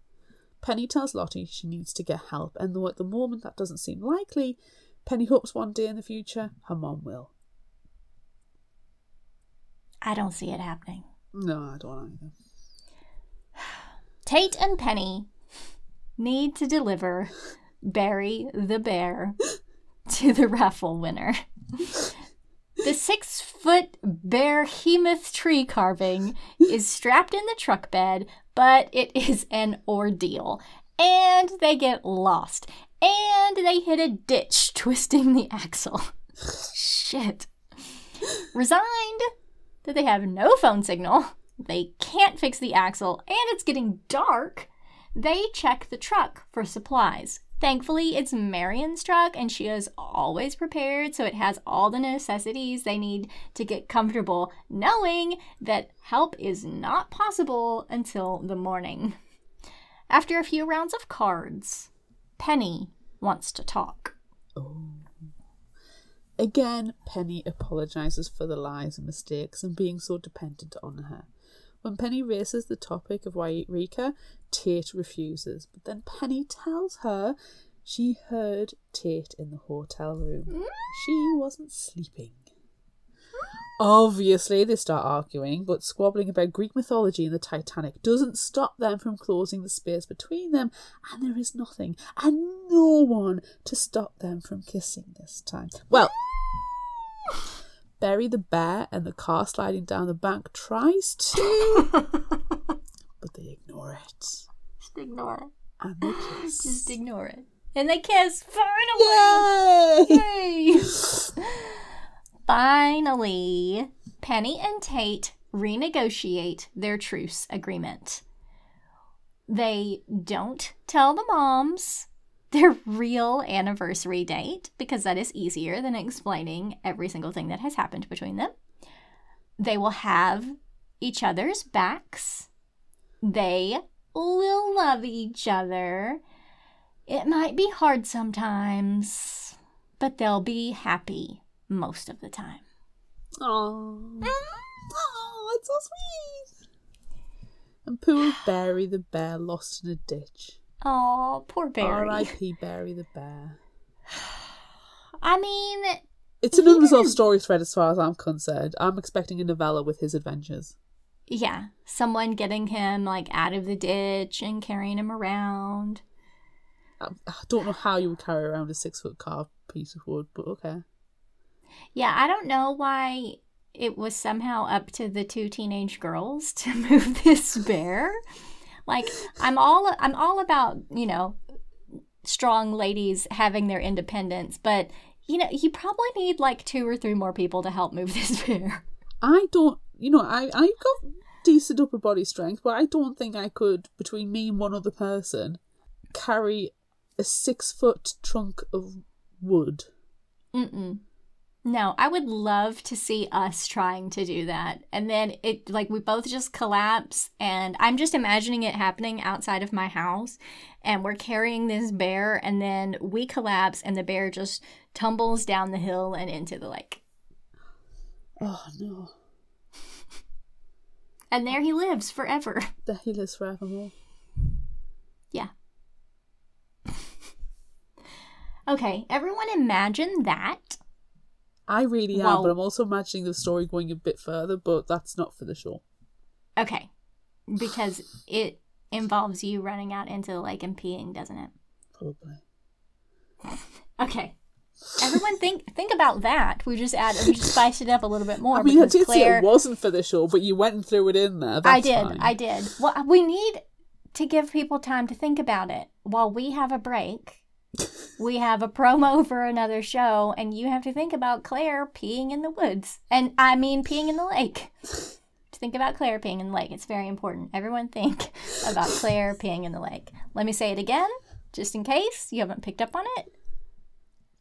Penny tells Lottie she needs to get help, and though at the moment that doesn't seem likely, Penny hopes one day in the future her mom will. I don't see it happening. No, I don't either. Tate and Penny need to deliver Barry the Bear to the raffle winner. The six foot bear behemoth tree carving is strapped in the truck bed, but it is an ordeal. And they get lost. And they hit a ditch, twisting the axle. Shit. Resigned that they have no phone signal, they can't fix the axle, and it's getting dark, they check the truck for supplies. Thankfully, it's Marion's truck, and she is always prepared, so it has all the necessities they need to get comfortable, knowing that help is not possible until the morning. After a few rounds of cards, Penny wants to talk. Oh. Again, Penny apologises for the lies and mistakes and being so dependent on her. When Penny raises the topic of Eureka, Tate refuses, but then Penny tells her she heard Tate in the hotel room. Mm. She wasn't sleeping. Obviously, they start arguing, but squabbling about Greek mythology and the Titanic doesn't stop them from closing the space between them, and there is nothing and no one to stop them from kissing this time. Well, Barry the bear and the car sliding down the bank tries to, but they ignore it. Just ignore it. And they kiss. Just ignore it. And they kiss. Finally! Yay! Yay! Finally, Penny and Tate renegotiate their truce agreement. They don't tell the moms their real anniversary date because that is easier than explaining every single thing that has happened between them. They will have each other's backs. They will love each other. It might be hard sometimes, but they'll be happy most of the time. Oh, oh, it's so sweet. And poor Barry the bear lost in a ditch. Oh, poor Barry. R.I.P. Barry the bear. I mean, It's an unresolved story thread as far as I'm concerned. I'm expecting a novella with his adventures. yeah, someone getting him like out of the ditch and carrying him around. I, I don't know how you would carry around a six foot carved piece of wood, but okay. Yeah, I don't know why it was somehow up to the two teenage girls to move this bear. Like I'm all I'm all about, you know, strong ladies having their independence, but you know, you probably need like two or three more people to help move this bear. I don't, you know, I I got decent upper body strength, but I don't think I could, between me and one other person, carry a six foot trunk of wood. Mm-mm. No, I would love to see us trying to do that. And then it, like, we both just collapse. And I'm just imagining it happening outside of my house. And we're carrying this bear. And then we collapse. And the bear just tumbles down the hill and into the lake. Oh no, And there he lives forever. the he lives forevermore. Yeah. okay, everyone imagine that. I really am, but I'm also imagining the story going a bit further, but that's not for the show. Okay. Because it involves you running out into the lake and peeing, doesn't it? Probably. Okay. Everyone think think about that. We just add we just spiced it up a little bit more I mean, I did say it wasn't for the show, but you went and threw it in there. That's I did. fine. I did. Well, we need to give people time to think about it. While we have a break, we have a promo for another show and you have to think about Claire peeing in the woods. And I mean peeing in the lake. To think about Claire peeing in the lake. It's very important. Everyone think about Claire peeing in the lake. Let me say it again, just in case you haven't picked up on it.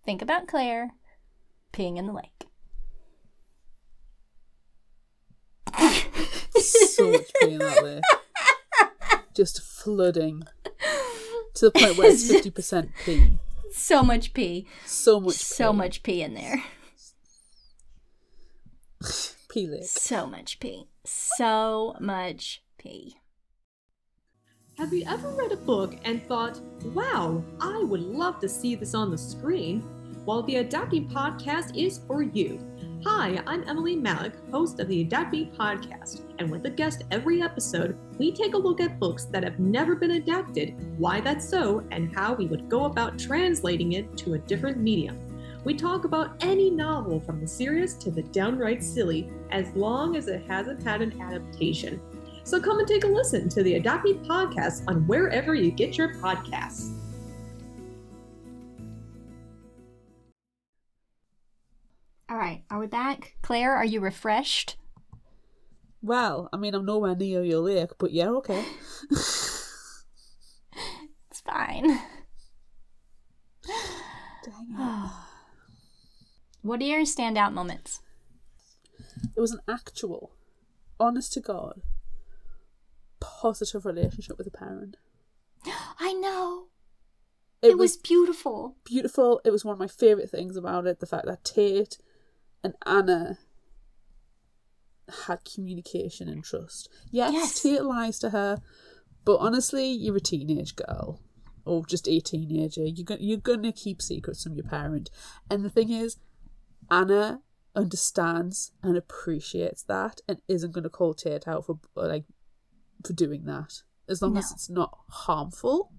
Think about Claire peeing in the lake. so much pee in that lake. Just flooding. To the point where it's 50% pee. So much pee. So much So much pee in there. Pee lake. So much pee. So much pee. Have you ever read a book and thought, wow, I would love to see this on the screen? Well, the Adapt Me podcast is for you. Hi, I'm Emily Malik, host of the Adapt Me podcast, and with a guest every episode, we take a look at books that have never been adapted, why that's so, and how we would go about translating it to a different medium. We talk about any novel from the serious to the downright silly, as long as it hasn't had an adaptation. So come and take a listen to the Adapt Me podcast on wherever you get your podcasts. Are back? Claire, are you refreshed? Well, I mean, I'm nowhere near your lake, but yeah, okay. It's fine. What are your standout moments? It was an actual, honest to God, positive relationship with a parent. I know. It, It, was, beautiful. beautiful. It was one of my favourite things about it. The fact that Tate and Anna had communication and trust. Yes, Yes. Tate lies to her, but honestly, you're a teenage girl. Or just a teenager. You're, go- you're gonna keep secrets from your parent. And the thing is, Anna understands and appreciates that and isn't gonna call Tate out for like for doing that. As long as it's not harmful.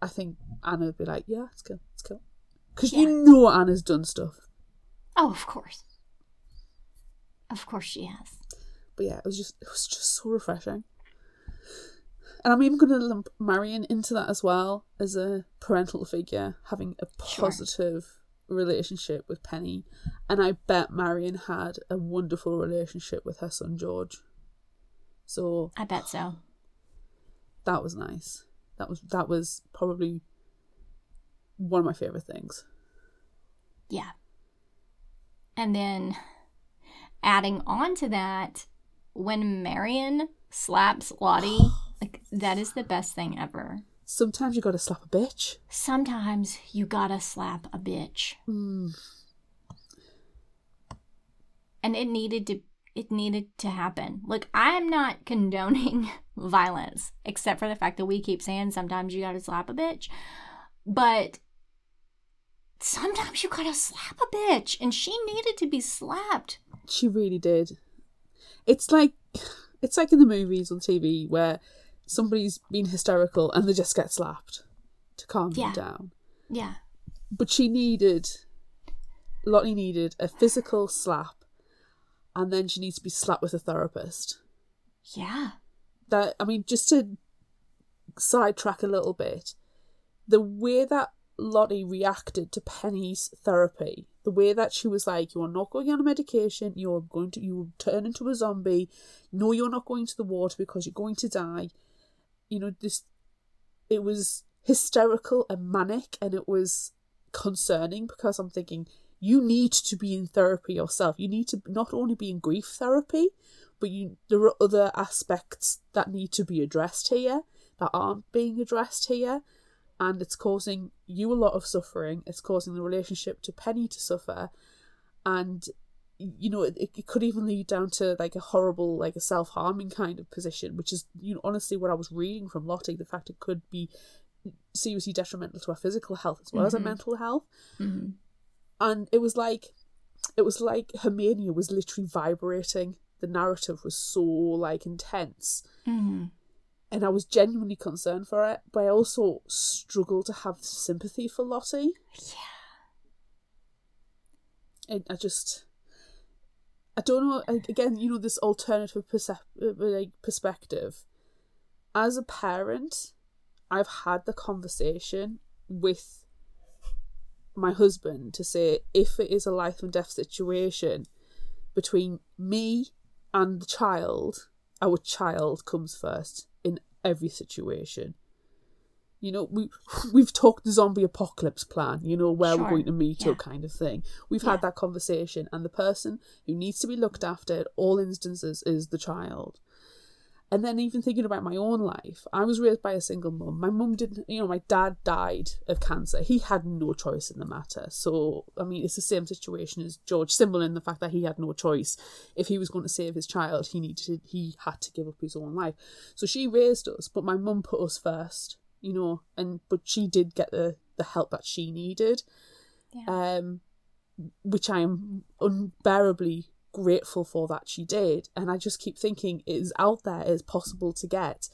I think Anna would be like, yeah, it's cool, it's cool. Because Yeah. you know Anna's done stuff. Oh, of course. Of course she has. But yeah, it was just it was just so refreshing. And I'm even going to lump Marion into that as well as a parental figure, having a Sure. positive relationship with Penny. And I bet Marion had a wonderful relationship with her son George. So I bet so. that was nice. That was that was probably one of my favorite things. Yeah. And then adding on to that, when Marion slaps Lottie, like that is the best thing ever. Sometimes you gotta slap a bitch. Sometimes you gotta slap a bitch. Mm. And it needed to it needed to happen. Look, I am not condoning violence, except for the fact that we keep saying sometimes you gotta slap a bitch. But sometimes you gotta slap a bitch, and she needed to be slapped. She really did. It's like it's like in the movies on TV where somebody's been hysterical and they just get slapped to calm Yeah. them down. Yeah. But she needed Lottie needed a physical slap and then she needs to be slapped with a therapist. Yeah. That I mean, just to sidetrack a little bit, the way that Lottie reacted to Penny's therapy, the way that she was like, "You are not going on a medication. You are going to. You will turn into a zombie. No, you're not going to the water because you're going to die." You know, this. It was hysterical and manic, and it was concerning because I'm thinking you need to be in therapy yourself. You need to not only be in grief therapy, but you there are other aspects that need to be addressed here that aren't being addressed here and it's causing you a lot of suffering. It's causing the relationship to penny to suffer. And you know it, it could even lead down to like a horrible like a self-harming kind of position which is you know honestly what i was reading from lottie the fact it could be seriously detrimental to our physical health as well as her Mhm. mental health. Hmm and it was like it was like her mania was literally vibrating. The narrative was so like intense. Hmm and I was genuinely concerned for it, but I also struggle to have sympathy for Lottie. Yeah. And I just, I don't know. Again, you know, this alternative percep- uh, like perspective. As a parent, I've had the conversation with my husband to say if it is a life and death situation between me and the child, our child comes first every situation. You know, we we've talked the zombie apocalypse plan, you know, where Sure, we're going to meet yeah. up kind of thing. We've Yeah. had that conversation and the person who needs to be looked after at all instances is the child. And then even thinking about my own life, I was raised by a single mum. My mum didn't, you know, my dad died of cancer. He had no choice in the matter. So, I mean, it's the same situation as George, similar in the fact that he had no choice. If he was going to save his child, he needed, he had to give up his own life. So she raised us, but my mum put us first, you know, and but she did get the the help that she needed, Yeah. um, which I am unbearably grateful for that she did. And I just keep thinking it is out there, it is possible to get,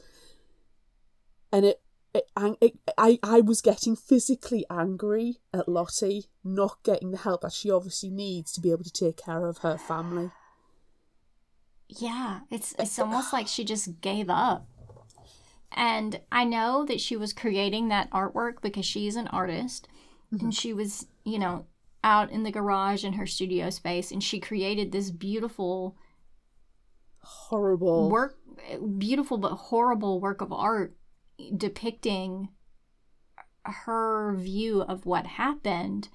and it. It, it, I, I was getting physically angry at Lottie not getting the help that she obviously needs to be able to take care of her family. Yeah, it's it's almost like she just gave up. And I know that she was creating that artwork because she's an artist and mm-hmm. she was, you know, out in the garage in her studio space and she created this beautiful Horrible. work beautiful but horrible work of art depicting her view of what happened.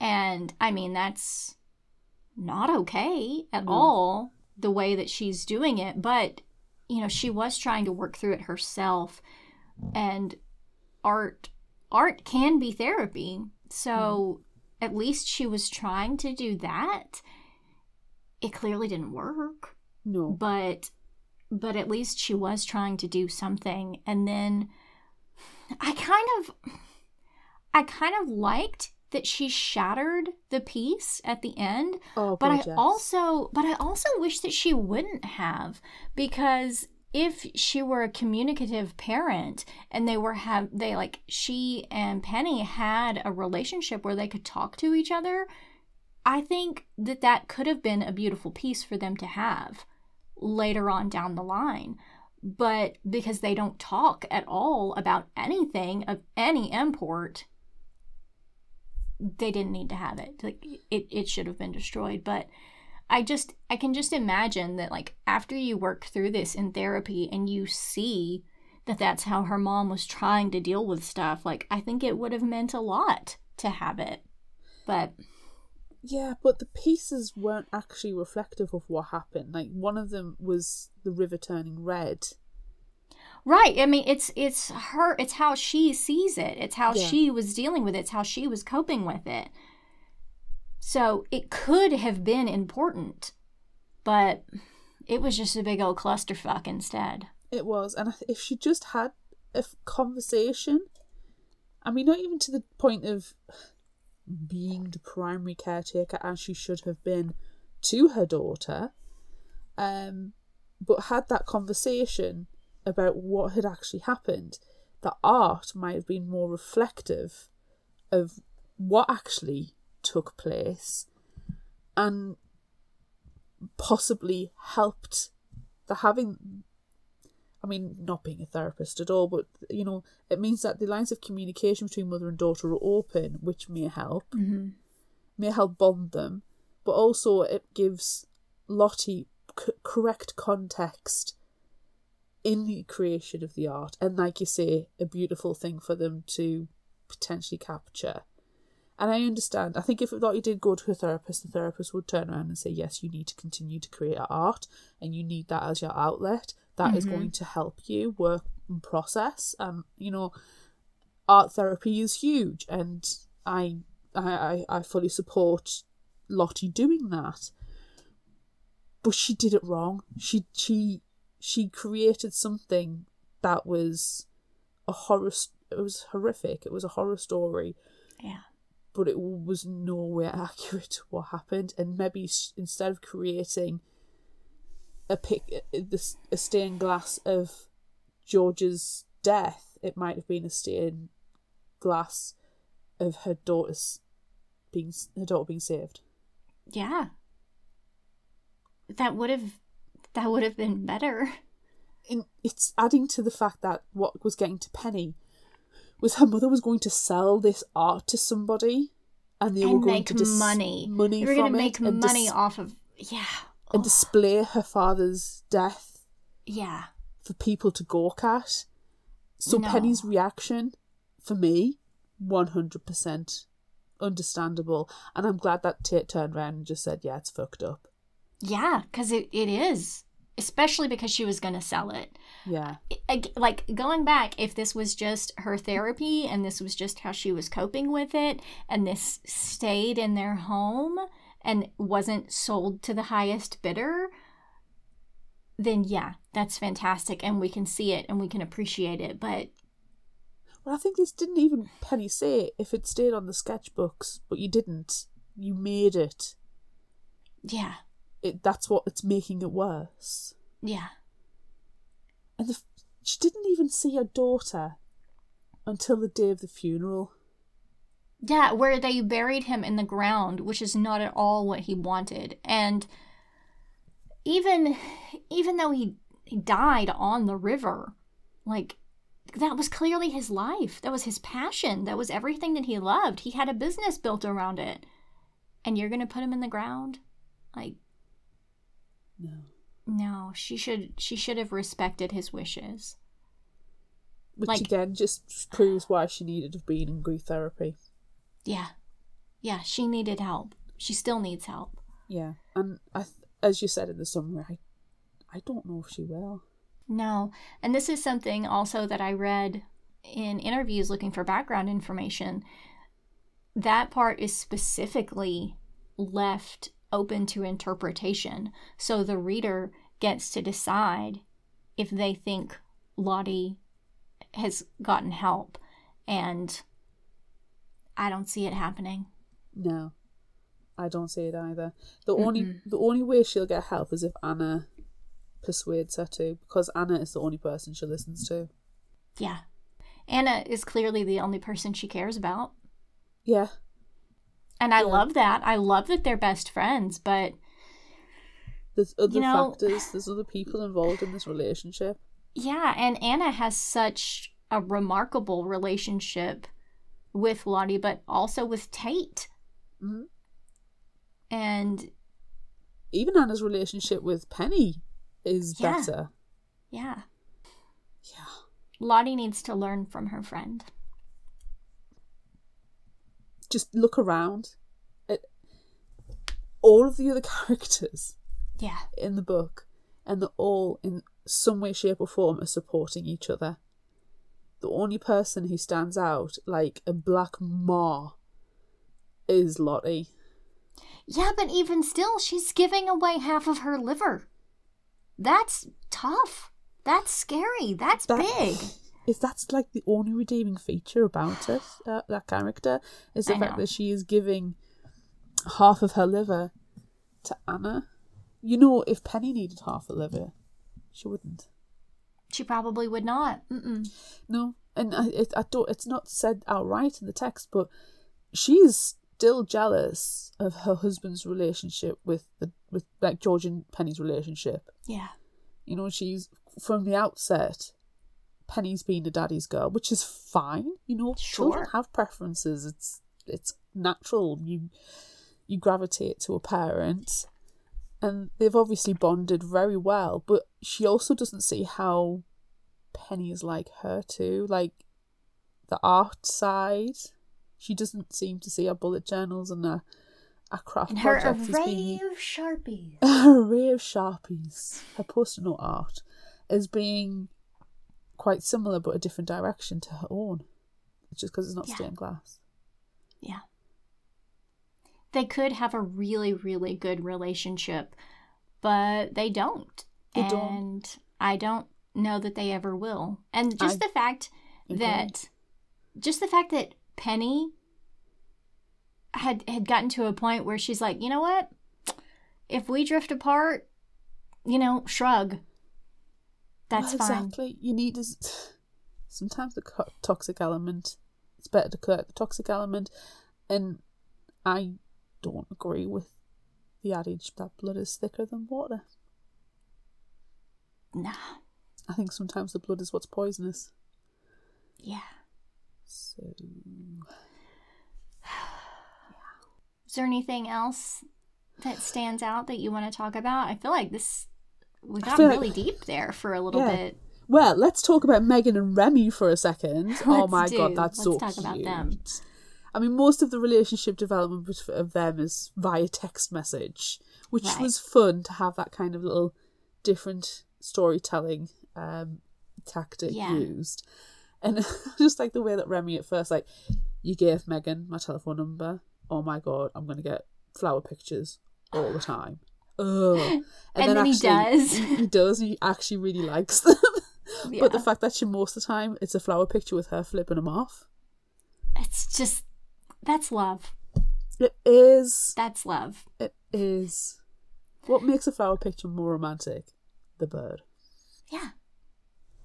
And I mean, that's not okay at No. all the way that she's doing it. But, you know, she was trying to work through it herself. And art art can be therapy. So mm. At least she was trying to do that. It clearly didn't work No. but but at least she was trying to do something and then i kind of i kind of liked that she shattered the piece at the end Oh, but i also but i also wish that she wouldn't have because if she were a communicative parent and they were have they like she and penny had a relationship where they could talk to each other i think that that could have been a beautiful piece for them to have later on down the line. But because they don't talk at all about anything of any import they didn't need to have it. Like it, it should have been destroyed. But i just i can just imagine that like after you work through this in therapy and you see that that's how her mom was trying to deal with stuff. Like, I think it would have meant a lot to have it. But Yeah, but the pieces weren't actually reflective of what happened. Like one of them was the river turning red. Right. I mean, it's it's her. It's how she sees it. It's how Yeah. she was dealing with it. It's how she was coping with it. So it could have been important, but it was just a big old clusterfuck instead. It was, and if she just had a conversation, I mean, not even to the point of being the primary caretaker as she should have been to her daughter, um, but had that conversation about what had actually happened, the art might have been more reflective of what actually took place and possibly helped the having I mean, not being a therapist at all, but you know, it means that the lines of communication between mother and daughter are open, which may help, Mm-hmm. may help bond them, but also it gives Lottie c- correct context in the creation of the art, and like you say, a beautiful thing for them to potentially capture. And I understand. I think if Lottie did go to a therapist, the therapist would turn around and say, "Yes, you need to continue to create art, and you need that as your outlet. That is Mhm. going to help you work and process." And you know, art therapy is huge, and I, I, I, I fully support Lottie doing that. But she did it wrong. She, she, she created something that was a horror. It was horrific. It was a horror story Yeah. But it was nowhere accurate to what happened. And maybe instead of creating a pic, uh, uh, this a stained glass of George's death, it might have been a stained glass of her daughter's being her daughter being saved. Yeah. That would have that would have been better. And it's adding to the fact that what was getting to Penny was her mother was going to sell this art to somebody, and they were going make to dis- money. money They were from gonna it make and money dis- off of yeah. and Oh, display her father's death yeah. for people to gawk at. So No. Penny's reaction, for me, one hundred percent understandable, and I'm glad that Tate turned around and just said, "Yeah, it's fucked up." Yeah, because it, it is. Especially because she was going to sell it. Yeah, Like, going back, if this was just her therapy and this was just how she was coping with it, and this stayed in their home and wasn't sold to the highest bidder, then yeah, that's fantastic. And we can see it and we can appreciate it. But well, I think this didn't even Penny say if it stayed on the sketchbooks, but you didn't. You made it. yeah, It that's what it's making it worse. yeah. And the, she didn't even see her daughter until the day of the funeral. Yeah, where they buried him in the ground, which is not at all what he wanted. And even even though he he died on the river, like that was clearly his life. That was his passion. That was everything that he loved. He had a business built around it. And you're going to put him in the ground? Like No. no, she should she should have respected his wishes. Which Like- again just proves why she needed to be in grief therapy. Yeah. Yeah, she needed help. She still needs help. Yeah, and I, as you said in the summary, I, I don't know if she will. No. And this is something also that I read in interviews looking for background information. That part is specifically left open to interpretation. So the reader gets to decide if they think Lottie has gotten help. And I don't see it happening. No, I don't see it either. The only the only way she'll get help is if Anna persuades her to, because Anna is the only person she listens to. Yeah. Anna is clearly the only person she cares about. Yeah, And I Yeah. love that. I love that they're best friends, but there's other You know- factors. There's other people involved in this relationship. yeah, and Anna has such a remarkable relationship with Lottie, but also with Tate. Mhm. And Even Anna's relationship with Penny is Yeah. better. yeah, Yeah, Lottie needs to learn from her friend. Just look around at all of the other characters Yeah. in the book, and they're all in some way, shape, or form are supporting each other. The only person who stands out like a black maw is Lottie. Yeah, but even still, she's giving away half of her liver. That's tough. That's scary. That's That- big. If that's like the only redeeming feature about it, uh, that character, is the I fact know. that she is giving half of her liver to Anna. You know, if Penny needed half a liver, she wouldn't. She probably would not. Mm-mm. No, and I, it, I don't. It's not said outright in the text, but she is still jealous of her husband's relationship with the with like George and Penny's relationship. Yeah. You know, she's from the outset. Penny's been a daddy's girl, which is fine. You know, sure. children have preferences. It's it's natural. You you gravitate to a parent, and they've obviously bonded very well. But she also doesn't see how Penny is like her too, like the art side. She doesn't seem to see her bullet journals and her, her craft And her projects as array being of sharpies. her array of sharpies, her note art, as being quite similar but a different direction to her own. Just because it's not Yeah. stained glass. Yeah. They could have a really, really good relationship, but they don't. They and don't. I don't know that they ever will. And just I the fact agree. that just the fact that Penny had had gotten to a point where she's like, you know what? If we drift apart, you know, shrug. That's Well, fine. Exactly. You need is Sometimes the toxic element. It's better to cut the toxic element, and I don't agree with the adage that blood is thicker than water. Nah. I think sometimes the blood is what's poisonous. Yeah. So Is there anything else that stands out that you want to talk about? I feel like this we got feel like- really deep there for a little Yeah. bit. Well, let's talk about Megan and Remy for a second. oh my do. god, that's Let's so talk about cute. them. I mean, most of the relationship development of them is via text message, which Right. was fun to have that kind of little different storytelling um, tactic Yeah. used. And just like the way that Remy at first, like, you gave Megan my telephone number. Oh my god, I'm gonna get flower pictures all the time. Ugh. And then he does. He, he does. He actually really likes them. But the fact that she most of the time it's a flower picture with her flipping them off. It's just that's love. It is. That's love. It is. What makes a flower picture more romantic? The bird. Yeah.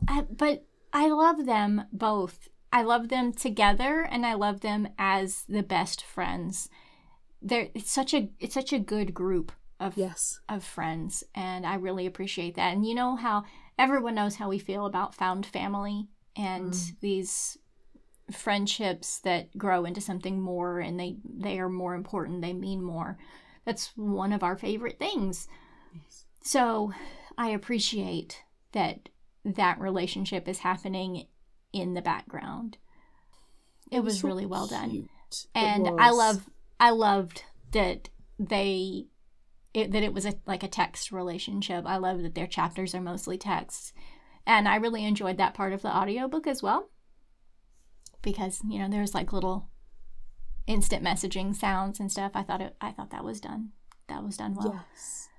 I, but I love them both. I love them together and I love them as the best friends. They're it's such a it's such a good group of Yes. of friends and I really appreciate that. And you know how everyone knows how we feel about found family and mm. these friendships that grow into something more and they they are more important, they mean more. That's one of our favorite things. So, I appreciate that that relationship is happening in the background. It, was, so really well done cute. It and I was. love I loved that they it, that it was a like a text relationship. I love that their chapters are mostly texts. And I really enjoyed that part of the audiobook as well. Because, you know, there's like little instant messaging sounds and stuff. I thought it I thought that was done. That was done well. Yes.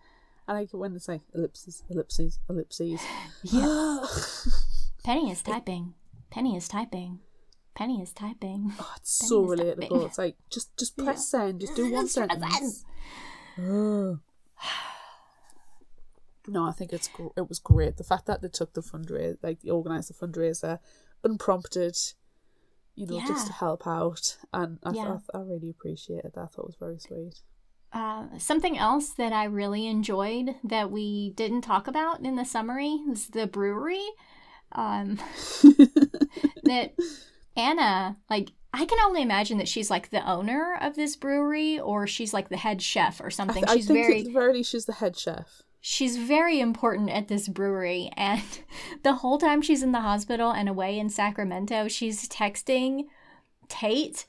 I like it when they say ellipses, ellipses, ellipses. Yes. Penny is typing. Penny is typing. Penny is typing. Oh, it's so Penny is relatable. typing. It's like just just press send, just do one sentence. Ugh. No, I think it's gr- it was great. The fact that they took the fundraiser, like they organised the fundraiser, unprompted, you know, just to help out, and I, Yeah. I, I really appreciated that. I thought it was very sweet. Uh, something else that I really enjoyed that we didn't talk about in the summary was the brewery. Um, that Anna, like, I can only imagine that she's like the owner of this brewery or she's like the head chef or I, something. th- I she's think very, at the very least she's the head chef. she's very important at this brewery and the whole time she's in the hospital and away in Sacramento, she's texting Tate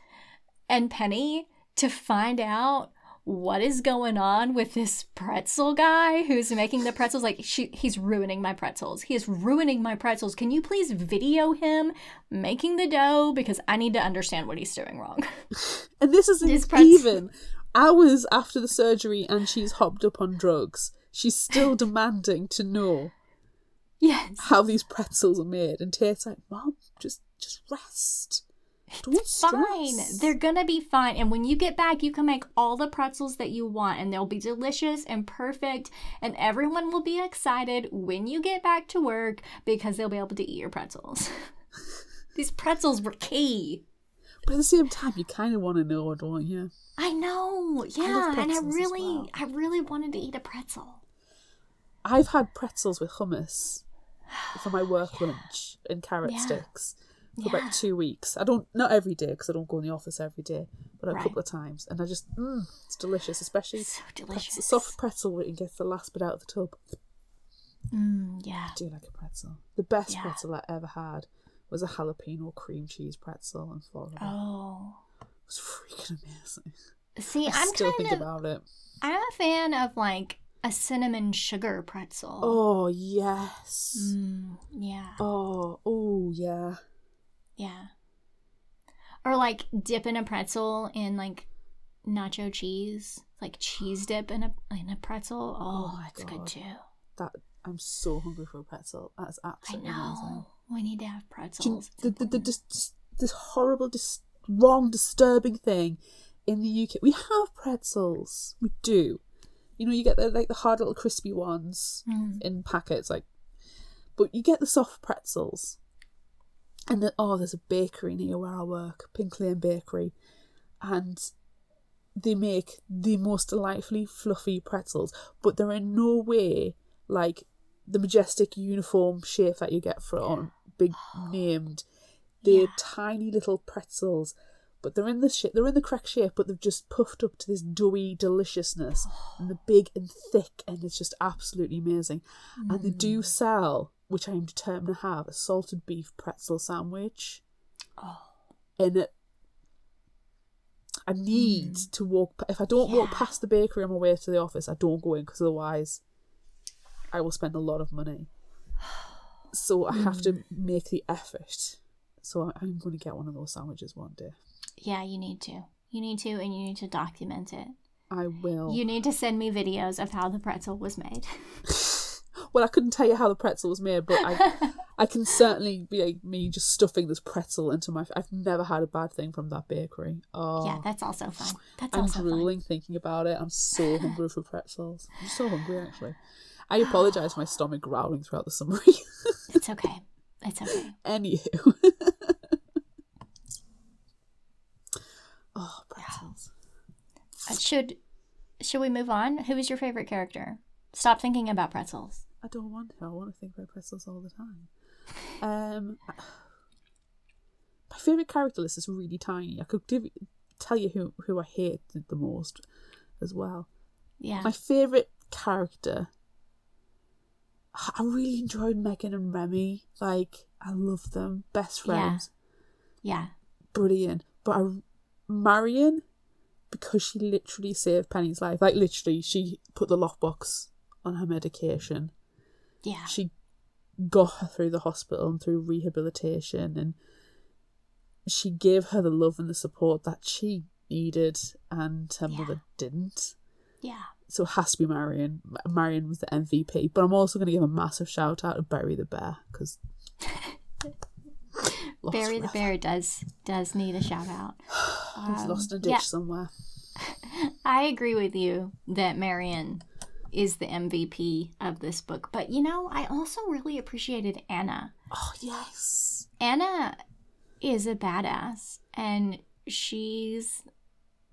and Penny to find out what is going on with this pretzel guy who's making the pretzels? Like she he's ruining my pretzels. He is ruining my pretzels. Can you please video him making the dough? Because i need to understand what he's doing wrong. And this isn't pretzel- even. Hours after the surgery and she's hopped up on drugs. She's still demanding to know yes. how these pretzels are made. And Tate's like, Mom, just just rest. Don't fine they're gonna be fine and when you get back you can make all the pretzels that you want and they'll be delicious and perfect and everyone will be excited when you get back to work because they'll be able to eat your pretzels these pretzels were key But at the same time, you kind of want to know, don't you? I know. Yeah, and I really well. I really wanted to eat a pretzel. I've had pretzels with hummus for my work lunch and carrot Yeah. sticks for Yeah. about two weeks. I don't, not every day because I don't go in the office every day, but a Right. couple of times. And I just, mm, it's delicious, especially So pretzel, delicious. soft pretzel where it gets the last bit out of the tub. Mm, yeah. I do like a pretzel. The best Yeah. pretzel I ever had was a jalapeno cream cheese pretzel in Florida. Oh. It was freaking amazing. See, I I'm still kind think of about it. I'm a fan of like a cinnamon sugar pretzel. Oh, yes. Mm, yeah. Oh, oh, yeah. Yeah. Or like dipping a pretzel in like nacho cheese, like cheese dip in a in a pretzel. Oh, Oh that's good too. That I'm so hungry for a pretzel. That's I absolutely amazing. know. We need to have you- pretzels. It's the, the, the, dis- this horrible, dis- wrong, disturbing thing in the UK. We have pretzels. We do. You know, you get the like the hard little crispy ones Mm. in packets, like, but you get the soft pretzels. And then, oh, there's a bakery near where I work, Pink Lane Bakery, and they make the most delightfully fluffy pretzels, but they're in no way like the majestic uniform shape that you get from big named. They're Yeah. tiny little pretzels, but they're in the shape. They're in the correct shape, but they've just puffed up to this doughy deliciousness, and they're big and thick, and it's just absolutely amazing. And they Mm. do sell, which I am determined to have, a salted beef pretzel sandwich. Oh. And it, I need to walk. If I don't walk Mm. Past the bakery on my way to the office, I don't go in because otherwise, I will spend a lot of money. So I have Mm. to make the effort. So I'm going to get one of those sandwiches one day. Yeah, you need to. You need to, and you need to document it. I will. You need to send me videos of how the pretzel was made. Well, I couldn't tell you how the pretzel was made, but I, I can certainly be like me just stuffing this pretzel into my. I've never had a bad thing from that bakery. Oh, Yeah, that's also fun. That's I'm also fun. drooling thinking about it. I'm so hungry for pretzels. I'm so hungry actually. I apologise for my stomach growling throughout the summary. It's okay. It's okay. Anywho. oh, pretzels. Uh, should should we move on? Who is your favorite character? Stop thinking about pretzels. I don't want to. I want to think about pretzels all the time. Um, my favorite character list is really tiny. I could give, tell you who who I hate the, most, as well. Yeah. My favorite character. I really enjoyed Megan and Remy. Like I love them, best Yeah. friends, yeah. brilliant. But I, Marion, because she literally saved Penny's life. Like literally, she put the lockbox on her medication Yeah. she got her through the hospital and through rehabilitation and she gave her the love and the support that she needed and her Yeah. mother didn't Yeah. so it has to be marion marion was the mvp but i'm also going to give a massive shout out to barry the bear because Barry the bear does does need a shout out. he's Um, lost in a ditch yeah. somewhere I agree with you that Marion is the MVP of this book, but you know, I also really appreciated Anna. oh yes. Anna is a badass and she's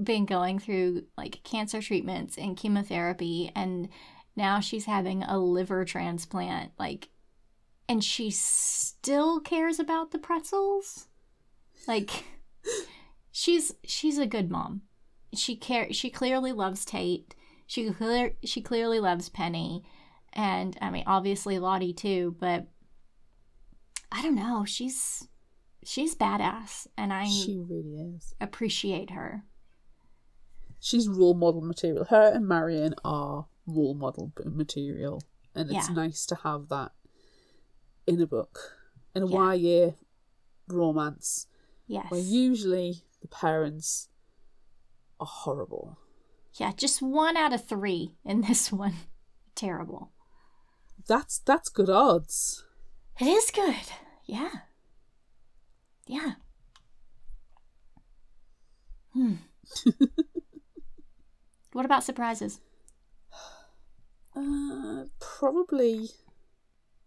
been going through like cancer treatments and chemotherapy and now she's having a liver transplant like and she still cares about the pretzels? Like she's she's a good mom. She care she clearly loves tate she clear she clearly loves penny And I mean, obviously Lottie too, but I don't know. She's she's badass, and I She really is. appreciate her. She's role model material. Her and Marion are role model material, and it's Yeah. nice to have that in a book, in a Yeah. YA romance, Yes. where usually the parents are horrible. Yeah, just one out of three in this one. Terrible. That's that's good odds. It is good. Yeah. Yeah. Hmm. what about surprises? Uh, probably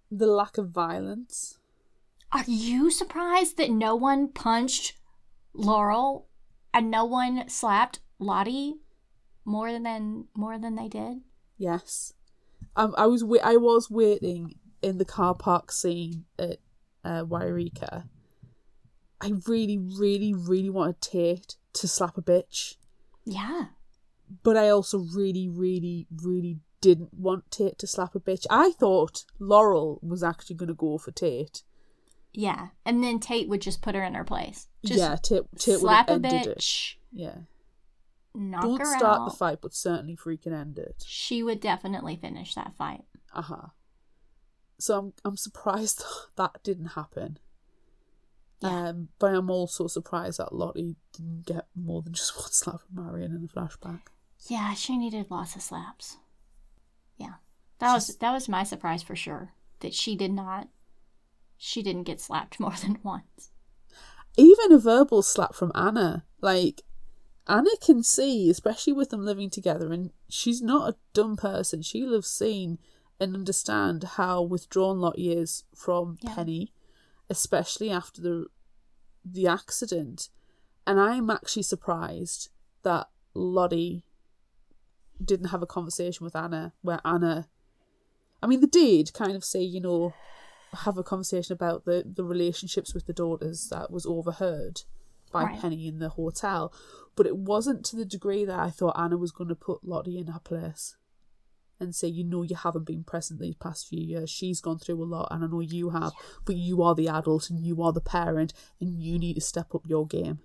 the lack of violence. Are you surprised that no one punched Laurel and no one slapped Lottie more than more than they did? Yes, um, I was wa- I was waiting in the car park scene at uh, Eureka. I really, really, really wanted Tate to slap a bitch, Yeah. but I also really, really, really didn't want Tate to slap a bitch. I thought Laurel was actually going to go for Tate. Yeah. And then Tate would just put her in her place. Just yeah, Tate, Tate would slap a ended it. Yeah, knock don't start out. the fight, but certainly freaking end it. She would definitely finish that fight. Uh huh. So I'm I'm surprised that didn't happen. Yeah. Um, but I'm also surprised that Lottie didn't get more than just one slap from Marion in the flashback. Yeah, she needed lots of slaps. Yeah. That was that was my surprise for sure. That she did not she didn't get slapped more than once. Even a verbal slap from Anna, like Anna can see, especially with them living together, and she's not a dumb person. She'll have seen and understand how withdrawn Lottie is from Yeah. Penny, especially after the the accident. And I'm actually surprised that Lottie didn't have a conversation with Anna where Anna I mean they did kind of say, you know, have a conversation about the, the relationships with the daughters that was overheard by Right. Penny in the hotel. But it wasn't to the degree that I thought Anna was going to put Lottie in her place and say, you know, you haven't been present these past few years. She's gone through a lot, and I know you have, but you are the adult and you are the parent, and you need to step up your game.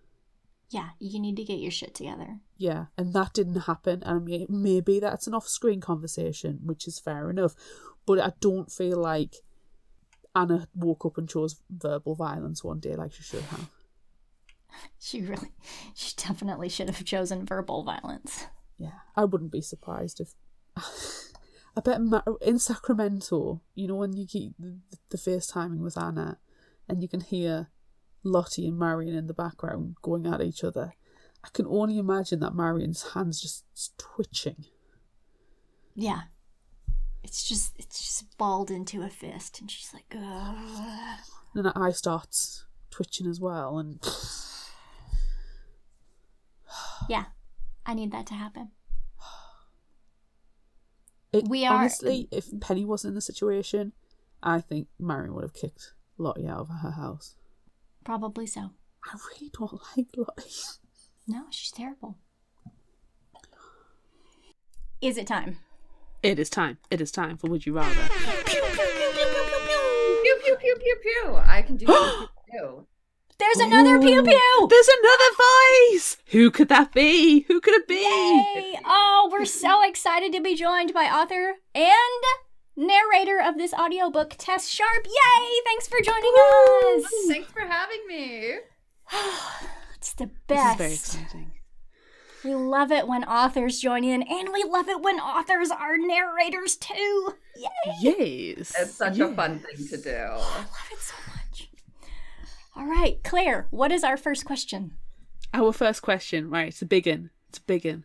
Yeah, you need to get your shit together. Yeah, and that didn't happen. And may- maybe that's an off screen conversation, which is fair enough. But I don't feel like Anna woke up and chose verbal violence one day like she should have. She really she definitely should have chosen verbal violence. Yeah, I wouldn't be surprised if. I bet in Sacramento, you know, when you keep the, the FaceTiming with Anna and you can hear Lottie and Marion in the background going at each other, I can only imagine that Marion's hands just twitching. Yeah. It's just it's just balled into a fist and she's like, Ugh. And her eye starts twitching as well. And Yeah. I need that to happen. it, We are- honestly, if Penny wasn't in the situation, I think Marion would have kicked Lottie out of her house. Probably so. I really don't like Lottie. No, she's terrible. Is it time? It is time. It is time for Would You Rather. Pew pew pew pew pew. Pew, pew, pew, pew. pew, pew. I can do pew pew pew. There's another pew Ooh, pew! There's another voice. Who could that be? Who could it be? Yay! Oh, we're so excited to be joined by author and narrator of this audiobook, Tess Sharpe. Yay! Thanks for joining us. Thanks for having me. It's the This is best. very exciting. We love it when authors join in, and we love it when authors are narrators too. Yay! Yes. It's such Yeah. a fun thing to do. Oh, I love it so much. All right, Claire, what is our first question? Our first question, right? It's a big one. It's a big one.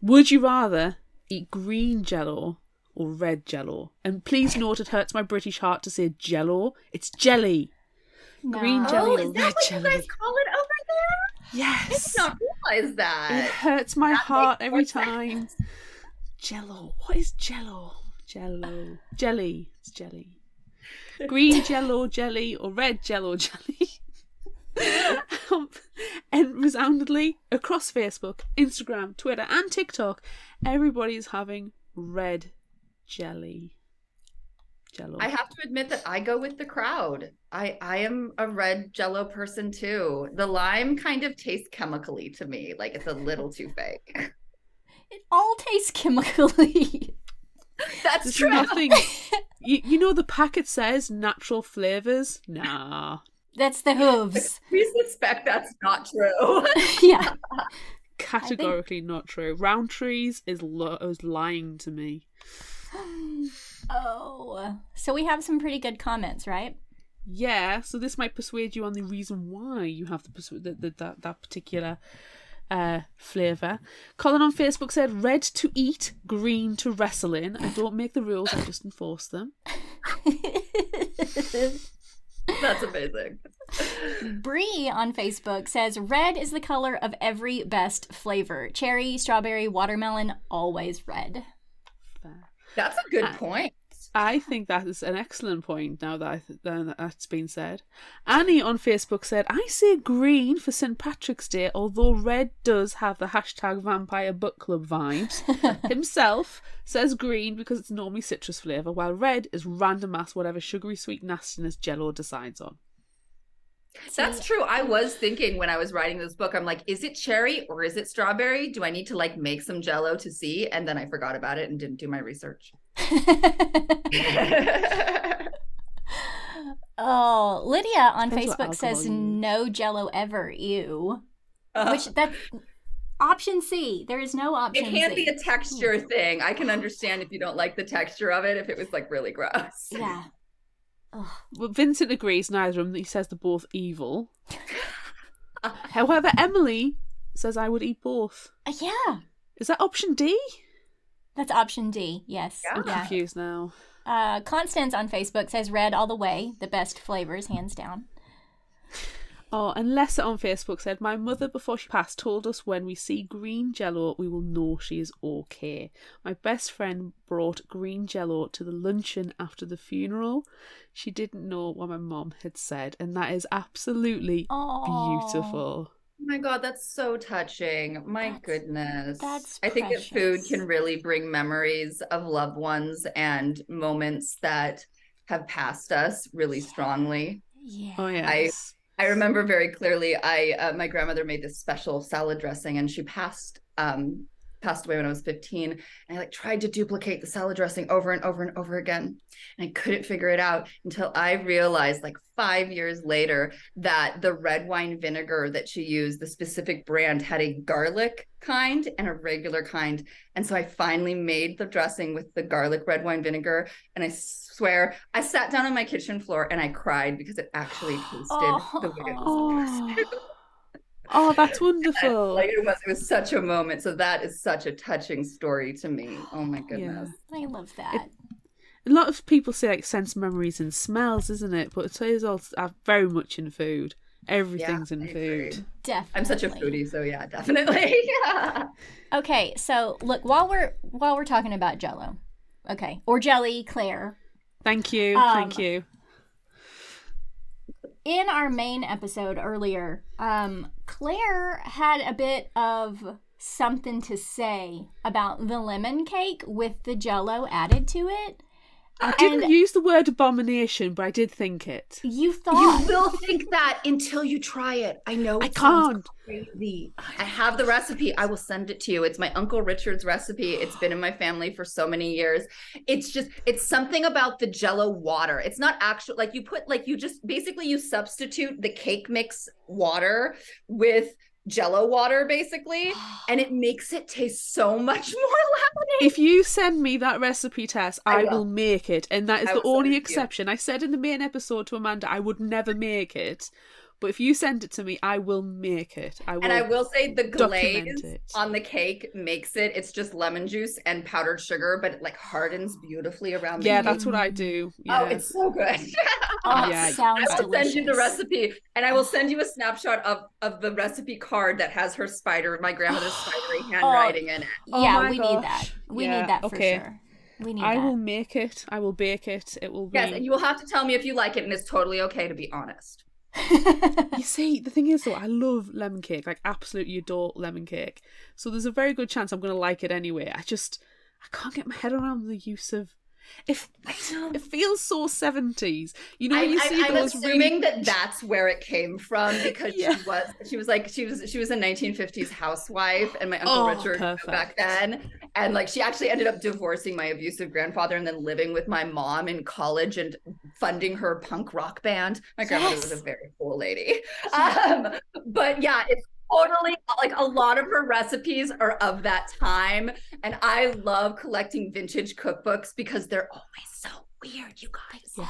Would you rather eat green jello or red jello? And please note it hurts my British heart to say jello. It's jelly. Green No. jelly Oh, or is red that what jelly? you guys call it over there? I did not realize that. It hurts my That heart every more time. sense. Jello. What is jello? Jello. Jelly. It's jelly. Green jello jelly or red jello jelly. Um, and resoundingly across Facebook, Instagram, Twitter, and TikTok, everybody's having red jelly. Jello. I have to admit that I go with the crowd. I I am a red jello person too. The lime kind of tastes chemically to me, like it's a little too fake. It all tastes chemically. That's There's true. nothing. you, you know the packet says natural flavors. Nah, That's the hooves. We suspect that's not true. yeah. categorically not true. Rowntree's is lo- is lying to me. Oh. So we have some pretty good comments, right? Yeah, so this might persuade you on the reason why you have the, persu- the, the that that particular uh, flavour. Colin on Facebook said red to eat, green to wrestle in. I don't make the rules, I just enforce them. that's amazing. Bree on Facebook says red is the color of every best flavor. Cherry, strawberry, watermelon, always red. That's a good Uh, point. I think that is an excellent point now that, I th- that that's been said. Annie on Facebook said, I say green for St. Patrick's Day, although red does have the hashtag vampire book club vibes. Himself says green because it's normally citrus flavour, while red is random ass whatever sugary sweet nastiness jello decides on. That's true. I was thinking when I was writing this book, I'm like, is it cherry or is it strawberry? Do I need to like make some jello to see? And then I forgot about it and didn't do my research. Oh, Lydia on Depends Facebook says alcohol you use. no jello ever. Ew. Uh, Which that option C. There is no option. it can't C. be a texture thing. I can understand if you don't like the texture of it, if it was like really gross. Yeah. Ugh. But Vincent agrees neither of them. He says they're both evil. However, Emily says I would eat both. Uh, yeah. Is that option D? That's option D. Yes. Yeah. I'm Yeah. confused now. Uh, Constance on Facebook says red all the way. The best flavors, hands down. Oh, and Lessa on Facebook said, My mother, before she passed, told us when we see green jello, we will know she is okay. My best friend brought green jello to the luncheon after the funeral. She didn't know what my mom had said, and that is absolutely Oh, beautiful. Oh my god, that's so touching. My That's- goodness. that's I think that food can really bring memories of loved ones and moments that have passed us really strongly. Yeah. Oh, yes. I remember very clearly I uh, my grandmother made this special salad dressing and she passed um passed away when I was 15 and I like tried to duplicate the salad dressing over and over and over again and I couldn't figure it out until I realized like 5 years later that the red wine vinegar that she used the specific brand had a garlic kind and a regular kind and so I finally made the dressing with the garlic red wine vinegar and I swear I sat down on my kitchen floor and I cried because it actually tasted the way it was supposed to. Oh. Oh. that's wonderful. Like it was, it was such a moment. So that is such a touching story to me. Oh my goodness. I love that. A lot of people say like sense memories and smells, isn't it? But it is also uh, very much in food. Everything's Yeah, in I agree. food. Definitely. I'm such a foodie, so yeah, definitely. yeah. Okay, so look while we're while we're talking about Jello, okay, or jelly, Claire. Thank you. Um, thank you. In our main episode earlier, um, Claire had a bit of something to say about the lemon cake with the Jello added to it. I didn't and- use the word abomination, but I did think it. You thought You will think that until you try it. I know I can't. crazy. I have the recipe. I will send it to you. It's my Uncle Richard's recipe. It's been in my family for so many years. It's just, it's something about the jello water. It's not actual, like you put, like you just basically you substitute the cake mix water with jello water basically and it makes it taste so much more lemony If you send me that recipe Tess, I I, will. will. make it. And that is I the only to you. exception. I said in the main episode to Amanda I would never make it. But if you send it to me, I will make it. I will. and I will say the document glaze on the cake makes it. It's just lemon juice and powdered sugar, but it like hardens beautifully around. The Yeah, the that's what I do. Oh, Yeah. it's so good. oh, Yeah, it sounds I will delicious. send you the recipe, and I will send you a snapshot of of the recipe card that has her spider, my grandmother's spidery oh, handwriting in it. Oh yeah, my we need that. We Yeah, need that for okay. sure. We need I that. will make it. I will bake it. It will be. Yes, and you will have to tell me if you like it, and it's totally okay to be honest. You see, the thing is though, I love lemon cake, like absolutely adore lemon cake. So there's a very good chance I'm gonna like it anyway. I just I can't get my head around the use of If it feels so seventies, you know, when you I, see I'm those assuming really that that's where it came from because Yeah. she was she was like she was she was a 1950s housewife and my uncle Oh, Richard perfect. back then and like she actually ended up divorcing my abusive grandfather and then living with my mom in college and funding her punk rock band. My grandmother was a very cool lady. Um, but yeah, it's totally like a lot of her recipes are of that time and I love collecting vintage cookbooks because they're always so weird, you guys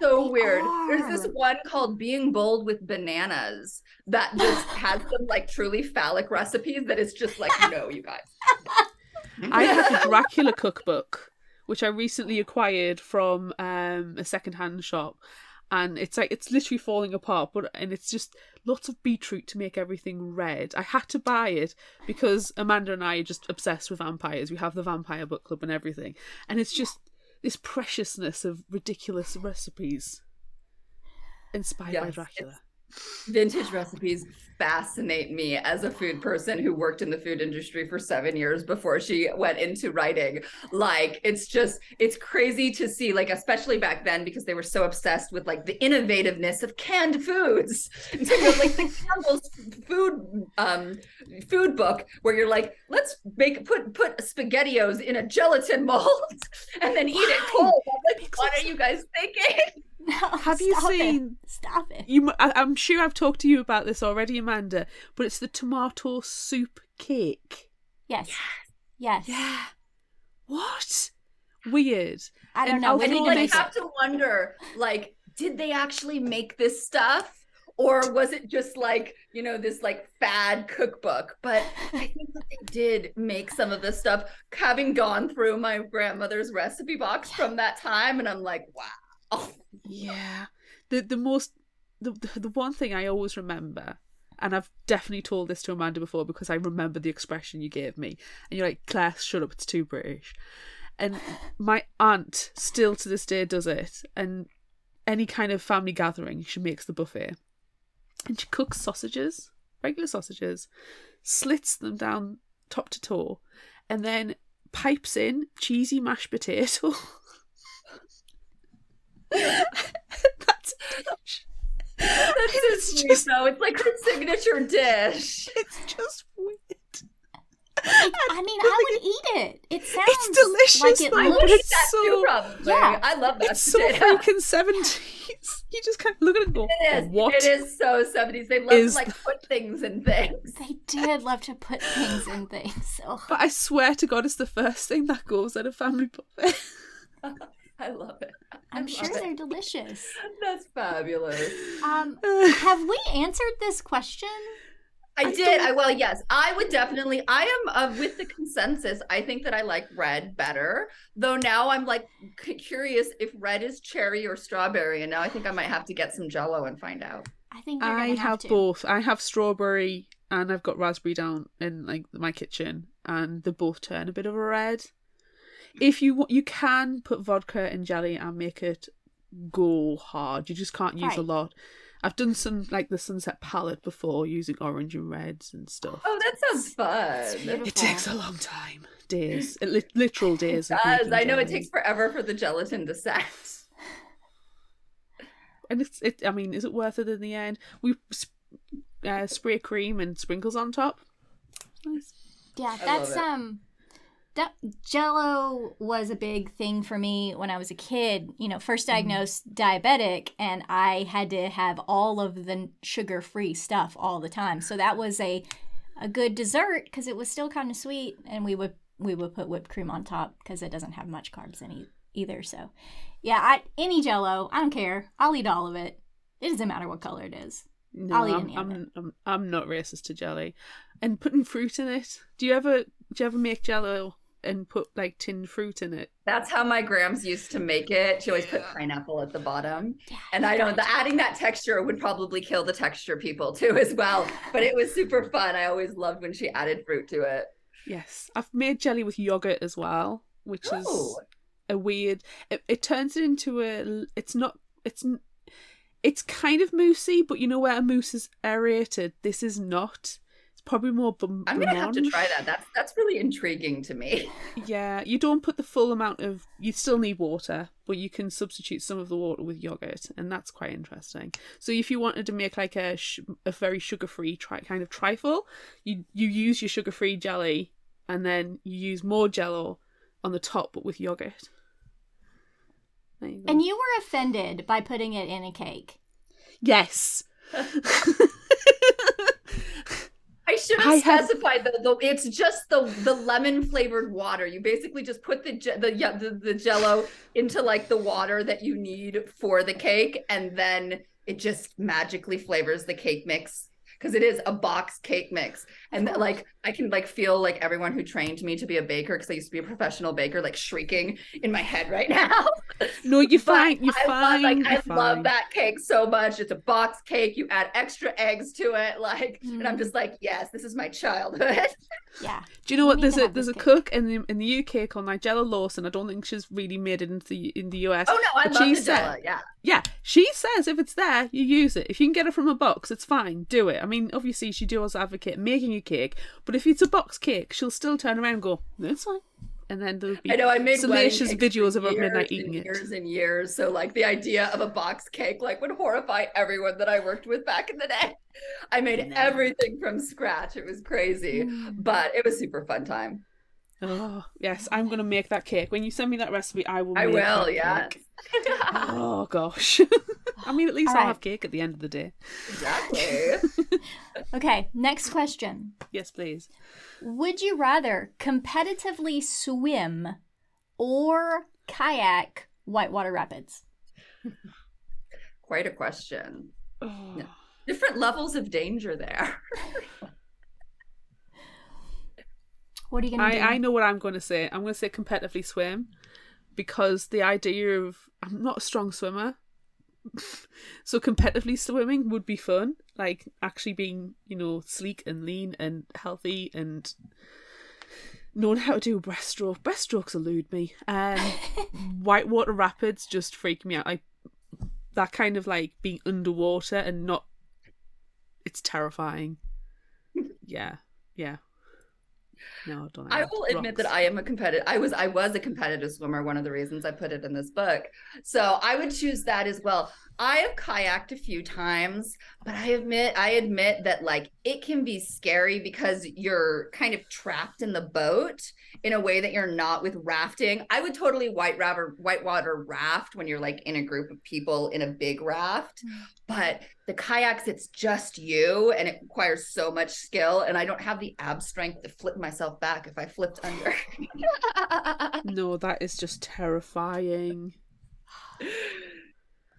so They weird. There's this one called Being Bold with Bananas that just has some like truly phallic recipes that is just like, no, you guys. I have a Dracula cookbook, which I recently acquired from um, a secondhand shop, and it's like it's literally falling apart. But and it's just lots of beetroot to make everything red. I had to buy it because Amanda and I are just obsessed with vampires. We have the vampire book club and everything, and it's just this preciousness of ridiculous recipes inspired by Dracula. Vintage recipes fascinate me as a food person who worked in the food industry for seven years before she went into writing. Like, it's just, it's crazy to see, like, especially back then because they were so obsessed with like the innovativeness of canned foods. And so you have like the Campbell's food um food book where you're like, let's make put put spaghettios in a gelatin mold and then eat it Why? cold. I'm like, what are you guys thinking? No, Have you stop it. seen- Stop it. You, I, I'm sure I've talked to you about this already, Amanda, but it's the tomato soup cake. Yes. Yes. Yeah. What? Weird. I don't And know. I'll and you like have to wonder like did they actually make this stuff or was it just like you know this like fad cookbook but i think that they did make some of this stuff having gone through my grandmother's recipe box from that time and i'm like wow Yeah. The the most the the one thing I always remember, and I've definitely told this to Amanda before because I remember the expression you gave me, and you're like, Claire, shut up, it's too British. And my aunt still to this day does it, and any kind of family gathering, she makes the buffet, and she cooks sausages, regular sausages, slits them down top to toe, and then pipes in cheesy mashed potato. That's It's just, though it's like signature dish It's just weird. I mean, I would eat it. It sounds delicious, like it though, i but looks. it's that so- too probably Yeah. i love that It's so potato. freaking seventies. You just kind of look at it and go, It is. "What?" It is so 70s. They love to like put things in things. They did love to put things in things. Oh, But I swear to God, it's the first thing that goes at a family buffet. I love it. I I'm love sure it. they're delicious. That's fabulous. Um, have we answered this question? I, I did. I well, yes, I would definitely. I am uh, with the consensus. I think that I like red better, though. Now I'm like curious if red is cherry or strawberry, and now I think I might have to get some Jello and find out. I think you're I gonna have to. both. I have strawberry and I've got raspberry down in like my kitchen, and they both turn a bit of a red. If you want, you can put vodka in jelly and make it go hard. You just can't use a lot. I've done some like the sunset palette before using orange and reds and stuff. Oh, that sounds fun. It takes a long time, days, It li- literal days. It does. I know it takes forever for the gelatin to set. and it's it. I mean, is it worth it in the end? We sp- uh, spray cream and sprinkles on top. Nice. Yeah, that's it. um that Jello was a big thing for me when I was a kid. You know, first Mm-hmm. diagnosed diabetic, and I had to have all of the sugar-free stuff all the time. So that was a a good dessert because it was still kind of sweet, and we would we would put whipped cream on top because it doesn't have much carbs in it either. So, yeah, I any Jello, I don't care. I'll eat all of it. It doesn't matter what color it is. No, I'll eat I'm, any of I'm, I'm I'm not racist to jelly, and putting fruit in it. Do you ever do you ever make Jello and put like tinned fruit in it? That's how my grams used to make it. She always put pineapple at the bottom. Yeah, And I don't, don't. the, adding that texture would probably kill the texture people too, as well. But it was super fun. I always loved when she added fruit to it. Yes, I've made jelly with yogurt as well, which Oh. is a weird. It, it turns it into a. It's not. It's. It's kind of moussey, but you know where a mousse is aerated. This is not. It's probably more. Bum- I'm gonna have to try that. That's that's really intriguing to me. Yeah, you don't put the full amount of. You still need water, but you can substitute some of the water with yogurt, and that's quite interesting. So if you wanted to make like a sh- a very sugar free tri- kind of trifle, you you use your sugar free jelly, and then you use more Jello on the top, but with yogurt. You. And you were offended by putting it in a cake. yes. I should I have have- specified the, the it's just the the lemon flavored water. You basically just put the the yeah the, the jello into like the water that you need for the cake and then it just magically flavors the cake mix because it is a box cake mix. And like I can like feel like everyone who trained me to be a baker because I used to be a professional baker like shrieking in my head right now. No, you're fine. You're I fine. Love, like you're I fine. love that cake so much. It's a box cake. You add extra eggs to it, like, and I'm Mm. just like, yes, this is my childhood. Yeah. Do you know what? need There's a there's a this cook in the in the UK called Nigella Lawson. I don't think she's really made it into the in the US. oh no, I But love she the said- Yeah, Yeah, she says if it's there, you use it. If you can get it from a box, it's fine. Do it. I mean, obviously, she does advocate making a cake, but if it's a box cake, she'll still turn around and go, "No, it's fine." And then there'll be I know. I made wedding salacious cakes videos for about years midnight and eating it. years and years. So like the idea of a box cake like would horrify everyone that I worked with back in the day. I made No. everything from scratch. It was crazy, Mm. but it was super fun time. Oh yes, I'm gonna make that cake. When you send me that recipe, I will. I make will. that Yeah. cake. Oh gosh. I mean, at least I'll Alright. have cake at the end of the day. exactly. Okay, next question. Yes, please. Would you rather competitively swim or kayak whitewater rapids? Quite a question. Oh. Different levels of danger there. What are you gonna do? I, I know what I'm going to say. I'm going to say competitively swim because the idea of I'm not a strong swimmer. so competitively swimming would be fun. Like actually being, you know, sleek and lean and healthy and knowing how to do a breaststroke. Breaststrokes elude me. Um, whitewater rapids just freak me out. Like that kind of like being underwater and not. It's terrifying. Yeah, yeah. No, don't. like I will admit that I am a competitive. I was I was a competitive swimmer. One of the reasons I put it in this book. So I would choose that as well. I have kayaked a few times, but I admit I admit that like it can be scary because you're kind of trapped in the boat in a way that you're not with rafting. I would totally white water whitewater raft when you're like in a group of people in a big raft. Mm. But the kayaks, it's just you and it requires so much skill. And I don't have the ab strength to flip myself back if I flipped under. No, that is just terrifying.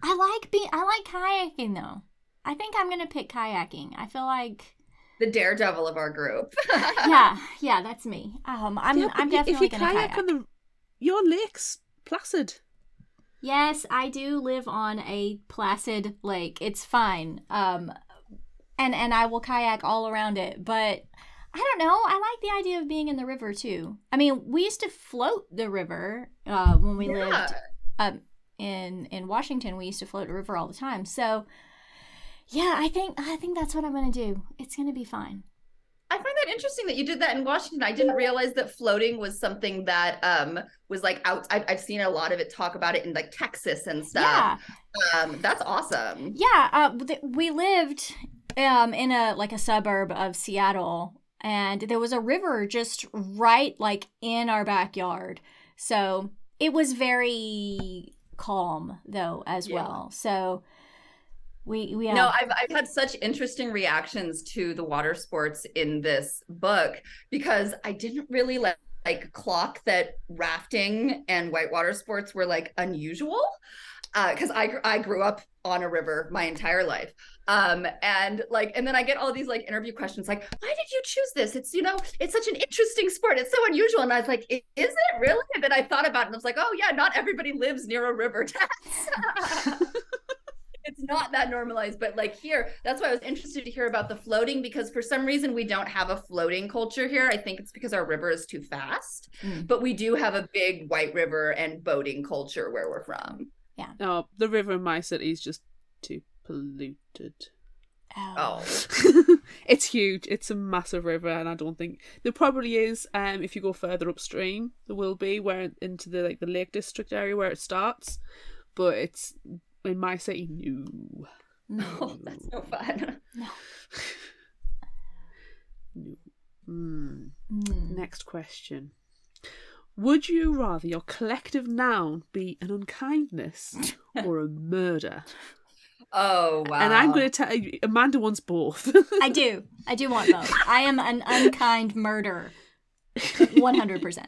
I like being. I like kayaking though. I think I'm gonna pick kayaking. I feel like. the daredevil of our group. Yeah, yeah, that's me. Um, I'm. Yeah, I'm definitely if you gonna kayak, kayak. on the your lake's placid. Yes, I do live on a placid lake. It's fine. Um and and I will kayak all around it, but I don't know. I like the idea of being in the river too. I mean, we used to float the river uh when we Yeah. lived um in in Washington. We used to float the river all the time. So yeah, I think I think that's what I'm going to do. It's going to be fine. I find that interesting that you did that in Washington. I didn't realize that floating was something that um was like out. I've, I've seen a lot of it talk about it in like Texas and Yeah. stuff. Um, that's awesome. Yeah, uh, th- we lived um, in a like a suburb of Seattle, and there was a river just right like in our backyard. So it was very calm though as Yeah. well. So we we have, No, I've I've had such interesting reactions to the water sports in this book because I didn't really like like clock that rafting and whitewater sports were like unusual uh, because I I grew up on a river my entire life um and like and then I get all these like interview questions like why did you choose this? It's you know it's such an interesting sport. It's so unusual. And I was like is it really? And then I thought about it and I was like oh yeah not everybody lives near a river it's not that normalized but like here that's why i was interested to hear about the floating because for some reason we don't have a floating culture here. I think it's because our river is too fast Mm. but we do have a big white river and boating culture where we're from. Yeah. No, the river in my city is just too polluted. Oh, it's huge. It's a massive river, and I don't think there probably is. Um, if you go further upstream, there will be where into the like the Lake District area where it starts, but it's in my city. No, no, that's no fun. No. no. Mm. Mm. Next question. Would you rather your collective noun be an unkindness or a murder? Oh wow! And I'm going to tell you, Amanda wants both. I do. I do want both. I am an unkind murderer. 100%.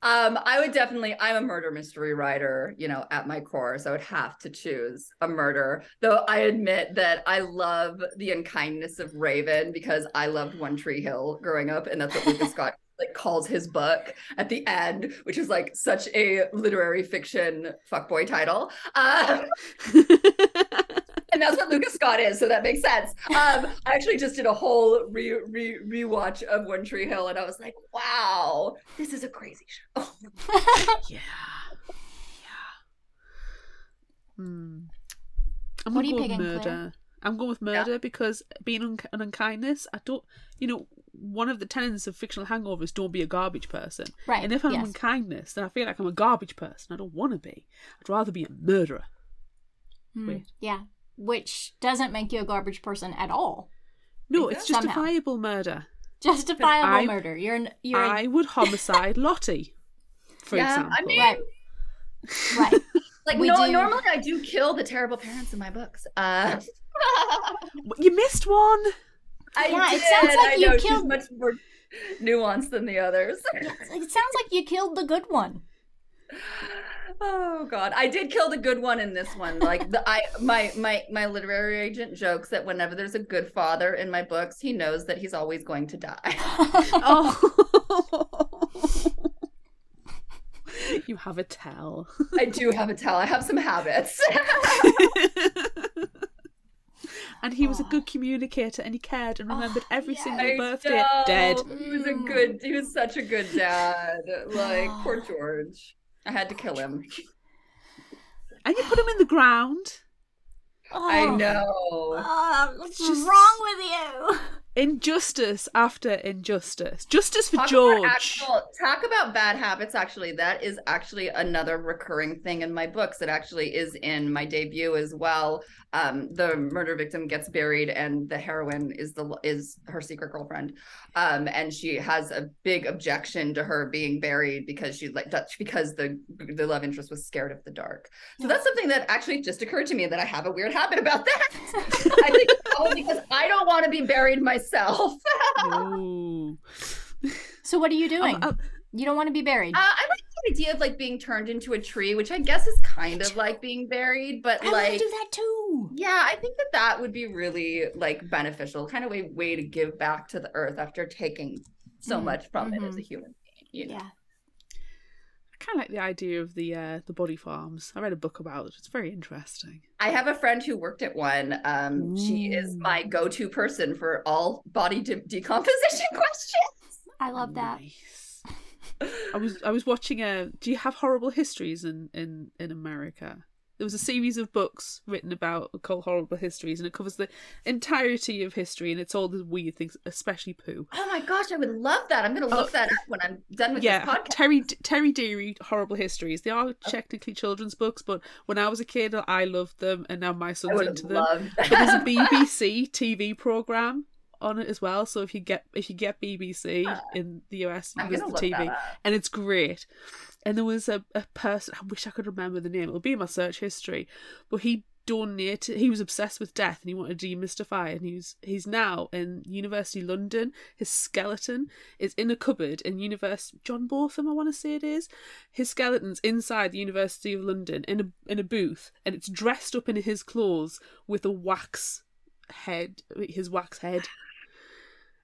Um, I would definitely. I'm a murder mystery writer, you know, at my core, so I would have to choose a murder. Though I admit that I love the unkindness of Raven because I loved One Tree Hill growing up, and that's what Lucas Scott like calls his book at the end, which is like such a literary fiction fuckboy title. Um, and that's what Lucas Scott is, so that makes sense. Um, I actually just did a whole re re rewatch of One Tree Hill, and I was like, wow, this is a crazy show. yeah. Yeah. Hmm. I'm What gonna are you go picking, murder. Claire? I'm going with murder because being un- an unkindness, I don't, you know, one of the tenets of fictional hangovers, don't be a garbage person. Right, And if I'm yes. unkindness, then I feel like I'm a garbage person. I don't want to be. I'd rather be a murderer. Wait. Yeah. Which doesn't make you a garbage person at all. No, it's Somehow. justifiable murder. Justifiable I- murder. You're an, you're a- I would homicide Lottie, for Yeah, I example. mean- right. Right. Like We no, do- normally I do kill the terrible parents in my books. Uh, You missed one. I Yeah, it sounds like I you know she's killed- much more nuanced than the others. It sounds like you killed the good one. Oh god, I did kill the good one in this one. Like the I my my my literary agent jokes that whenever there's a good father in my books, he knows that he's always going to die. Oh. you have a tell. I do have a tell. I have some habits. and he was a good communicator and he cared and remembered ah, every yes. single I birthday. know. Dead. He was a good. He was such a good dad. Like poor ah. George. I had to kill him. And you put him in the ground. Ah. I Oh. know. Oh, what's Just- wrong with you? Injustice after injustice. Justice for Talk George. About actual, talk about bad habits. Actually, that is actually another recurring thing in my books. It actually is in my debut as well. Um, the murder victim gets buried, and the heroine is the is her secret girlfriend, um, and she has a big objection to her being buried because she like that's because the the love interest was scared of the dark. So that's something that actually just occurred to me that I have a weird habit about that. I think it's probably because I don't want to be buried myself. So what are you doing? I'm- I'm- you don't want to be buried. Uh, I like the idea of like being turned into a tree, which I guess is kind of like being buried, but I want like, do that too. yeah, I think that that would be really like beneficial, kind of a way to give back to the earth after taking so Mhm, much from it as a human being. You know? Yeah. I kind of like the idea of the uh, the body farms. I read a book about it. It's very interesting. I have a friend who worked at one. Um, she is my go-to person for all body de- decomposition questions. I love that. Nice. I was I was watching a. Do you have horrible histories in in in America? There was a series of books written about called Horrible Histories, and it covers the entirety of history, and it's all the weird things, especially poo. Oh my gosh, I would love that. I'm gonna look Oh. that up when I'm done with yeah, this podcast. Terry Terry Deary Horrible Histories. They are oh. technically children's books, but when I was a kid, I loved them, and now my son's into them. But there's a. BBC TV program on it as well. So if you get if you get BBC in the US, I'm there's the TV, and it's great. And there was a, a person. I wish I could remember the name. It'll be in my search history. But he donated. He was obsessed with death, and he wanted to demystify. it. And he's he's now in University London. His skeleton is in a cupboard in University John Botham. I want to say it is. His skeleton's inside the University of London in a in a booth, and it's dressed up in his clothes with a wax head. His wax head.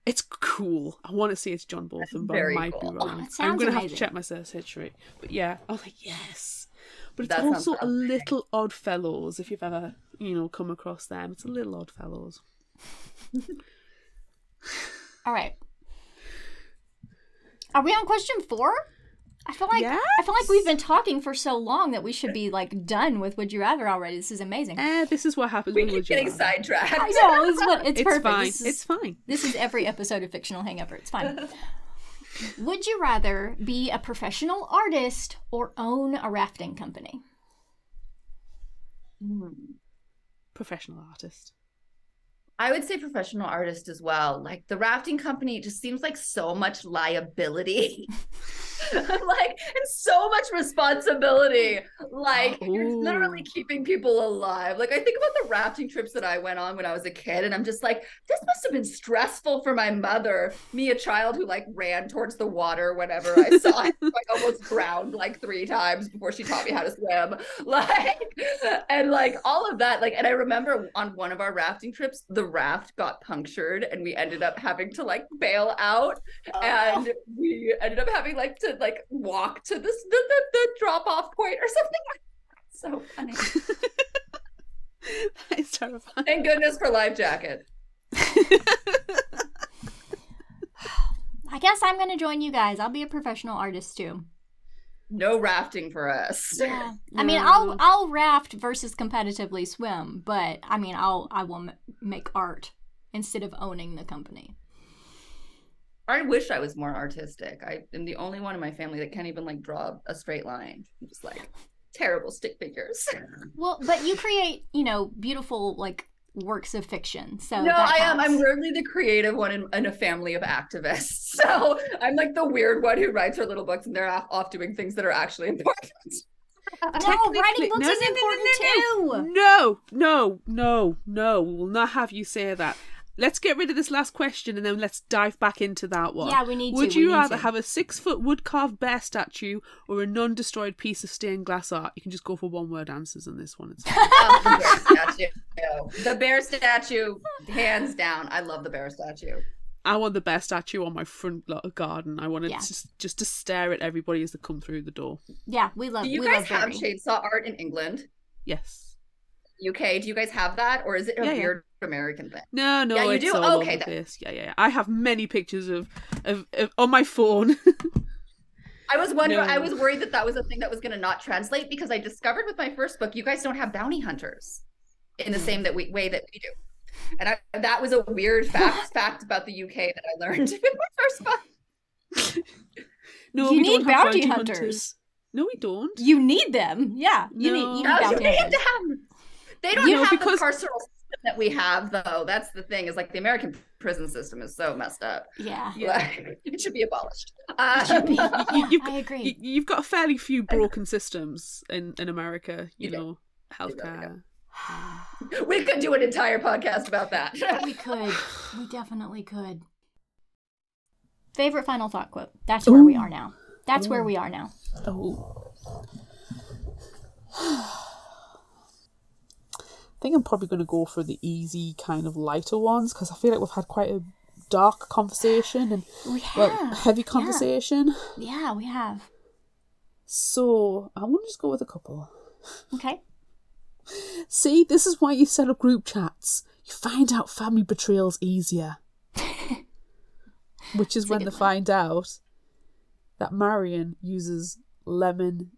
It's cool. I want to say it's John Botham, but I might cool. be wrong. Oh, that I'm gonna have to check my search history. But yeah, I was like, yes. But it's That also a little Odd Fellows. If you've ever, you know, come across them, it's a little Odd Fellows. All right. Are we on question four? I feel like I feel like we've been talking for so long that we should be like done with Would You Rather already. This is amazing. Eh, this is what happens We with keep Would getting Rather. sidetracked. I know it's, what- it's It's perfect. fine. This is, It's fine. this is every episode of Fictional Hangover. It's fine. Would you rather be a professional artist or own a rafting company? Professional artist. I would say professional artist as well. Like the rafting company just seems like so much liability. like and so much responsibility. Like you're literally oh. keeping people alive. Like I think about the rafting trips that I went on when I was a kid, and I'm just like, this must have been stressful for my mother. Me, a child who like ran towards the water whenever I saw it, like almost drowned like three times before she taught me how to swim. Like and like all of that. Like, and I remember on one of our rafting trips, the raft got punctured and we ended up having to like bail out oh. and we ended up having like to like walk to this the, the, the drop off point or something so funny that is terrifying. thank goodness for life jacket I guess I'm going to join you guys. I'll be a professional artist too. No rafting for us. Yeah. I mean, I'll I'll raft versus competitively swim, but I mean, I'll I will m- make art instead of owning the company. i wish i was more artistic. I am the only one in my family that can't even like draw a straight line. I'm just like terrible stick figures. Well, but you create, you know, beautiful like works of fiction. So no, I am. I'm counts. weirdly the creative one in, in a family of activists. So I'm like the weird one who writes her little books and they're off, off doing things that are actually important. No, writing books no, is no, no, no, important no, too. No, no, no, no. We will not have you say that. Let's get rid of this last question and then let's dive back into that one. Yeah, we need to, Would we you need rather to. have a six foot wood carved bear statue or a non destroyed piece of stained glass art? You can just go for one word answers on this one. It's. Um, the bear statue. The bear statue, hands down. I love the bear statue. I want the bear statue on my front garden. I want it Yeah. just, just to stare at everybody as they come through the door. Yeah, we love. Do you we guys love have chainsaw art in England? Yes. UK? Do you guys have that? Or is it a Yeah, yeah. weird American thing? No, no, Yeah, you it's do? all Okay, over the Yeah, yeah, yeah. I have many pictures of, of, of on my phone. I was wondering, No. I was worried that that was a thing that was going to not translate because I discovered with my first book, you guys don't have bounty hunters in Hmm. the same that we, way that we do. And I, that was a weird fact fact about the UK that I learned in my first book. no, you we need don't have bounty bounty hunters. No, we don't. You need them. Yeah, you No. need you need No, you bounty need hunters. to have. They don't You know, have because- the carceral system that we have, though. That's the thing. Is like the American prison system is so messed up. Yeah, Like, it should be abolished. It should be. Um, Yeah, you've- I agree. You, you've got a fairly few broken systems in, in America, you You do. know, do, yeah. healthcare. we could do an entire podcast about that. we could. We definitely could. Favorite final thought quote. That's where we are now. That's where we are now. Oh. I think I'm probably going to go for the easy, kind of lighter ones because I feel like we've had quite a dark conversation and oh, We have. well, heavy conversation. Yeah, we have. So I want to just go with a couple. Okay. See, this is why you set up group chats. You find out family betrayals easier. Which is when they one. find out that Marion uses lemon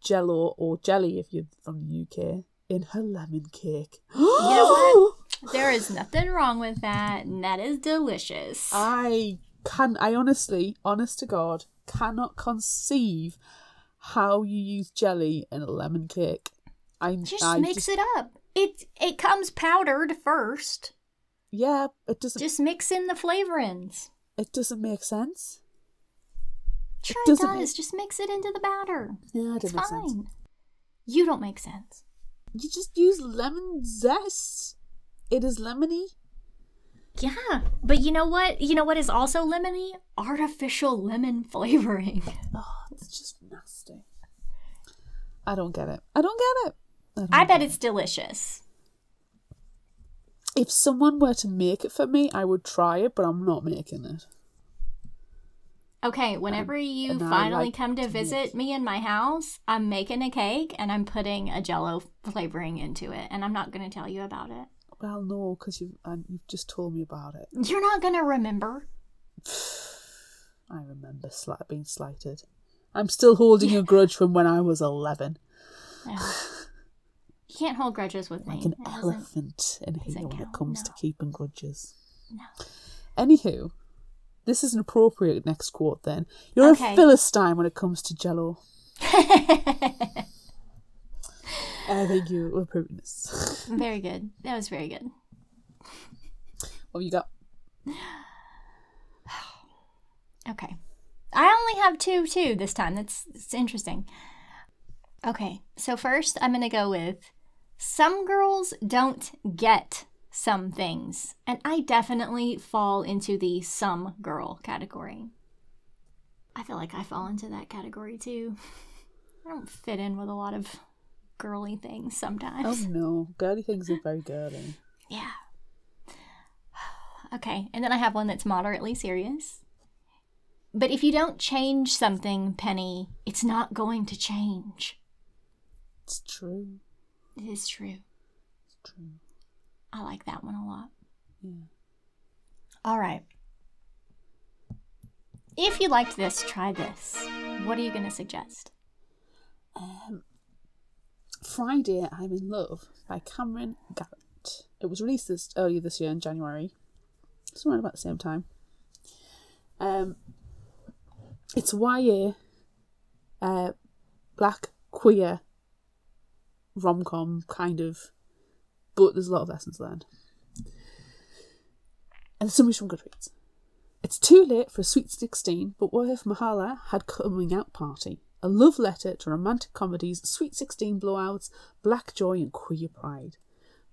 jello or jelly if you're from the UK in her lemon cake. You know what? There is nothing wrong with that, and that is delicious. I can I honestly, honest to God, cannot conceive how you use jelly in a lemon cake. I just I mix it up. It it comes powdered first. Yeah, it doesn't Just mix in the flavorings. it doesn't make sense. Sure, it, doesn't does. make- Just mix it into the batter. Yeah, it It's doesn't make fine. sense. You don't make sense. You just use lemon zest. It is lemony. Yeah, but you know what? You know what is also lemony? Artificial lemon flavoring. Oh, it's just nasty. I don't get it. I don't get it. don't I get bet it. it's delicious. If someone were to make it for me, I would try it, but I'm not making it. Okay, um, whenever you finally like come to visit me in my house, I'm making a cake and I'm putting a jello flavoring into it, and I'm not going to tell you about it. Well, no, because you've and you've just told me about it. You're not going to remember. I remember sli- being slighted. I'm still holding a grudge from when I was 11. No. You can't hold grudges with me. Like an doesn't- elephant in here when it comes no. to keeping grudges. No. Anywho, this is an appropriate next quote then. You're Okay. a Philistine when it comes to jello. Uh, I think you were proving this. very good. That was very good. what have you got? Okay. I only have two too this time. That's, that's interesting. Okay, so first I'm going to go with some girls don't get some things. And I definitely fall into the some girl category. I feel like I fall into that category too. I don't fit in with a lot of girly things sometimes. Oh no, girly things are very girly. Yeah. Okay, and then I have one that's moderately serious. But if you don't change something, Penny, it's not going to change. It's true. It is true. It's true. I like that one a lot. Yeah. All right. If you liked this, try this. What are you going to suggest? Um, Friday, I'm in Love by Camryn Garrett. It was released this earlier this year in January, somewhere about the same time. Um, it's YA, uh, black queer rom com kind of, but there's a lot of lessons learned. And the summary's from Goodreads. It's too late for a sweet 16, but what if Mahala had coming out party? A love letter to romantic comedies, sweet 16 blowouts, black joy, and queer pride.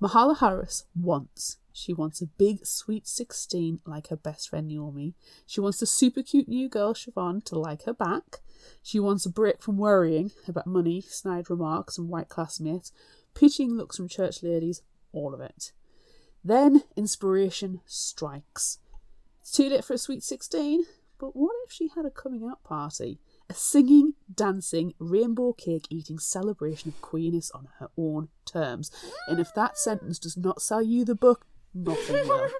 Mahala Harris wants. She wants a big sweet 16 like her best friend Naomi. She wants the super cute new girl Siobhan to like her back. She wants a break from worrying about money, snide remarks, and white classmates, pitching looks from church ladies, all of it. Then inspiration strikes. It's too late for a sweet 16, but what if she had a coming out party? A singing, dancing, rainbow cake eating celebration of queerness on her own terms. And if that sentence does not sell you the book, nothing will.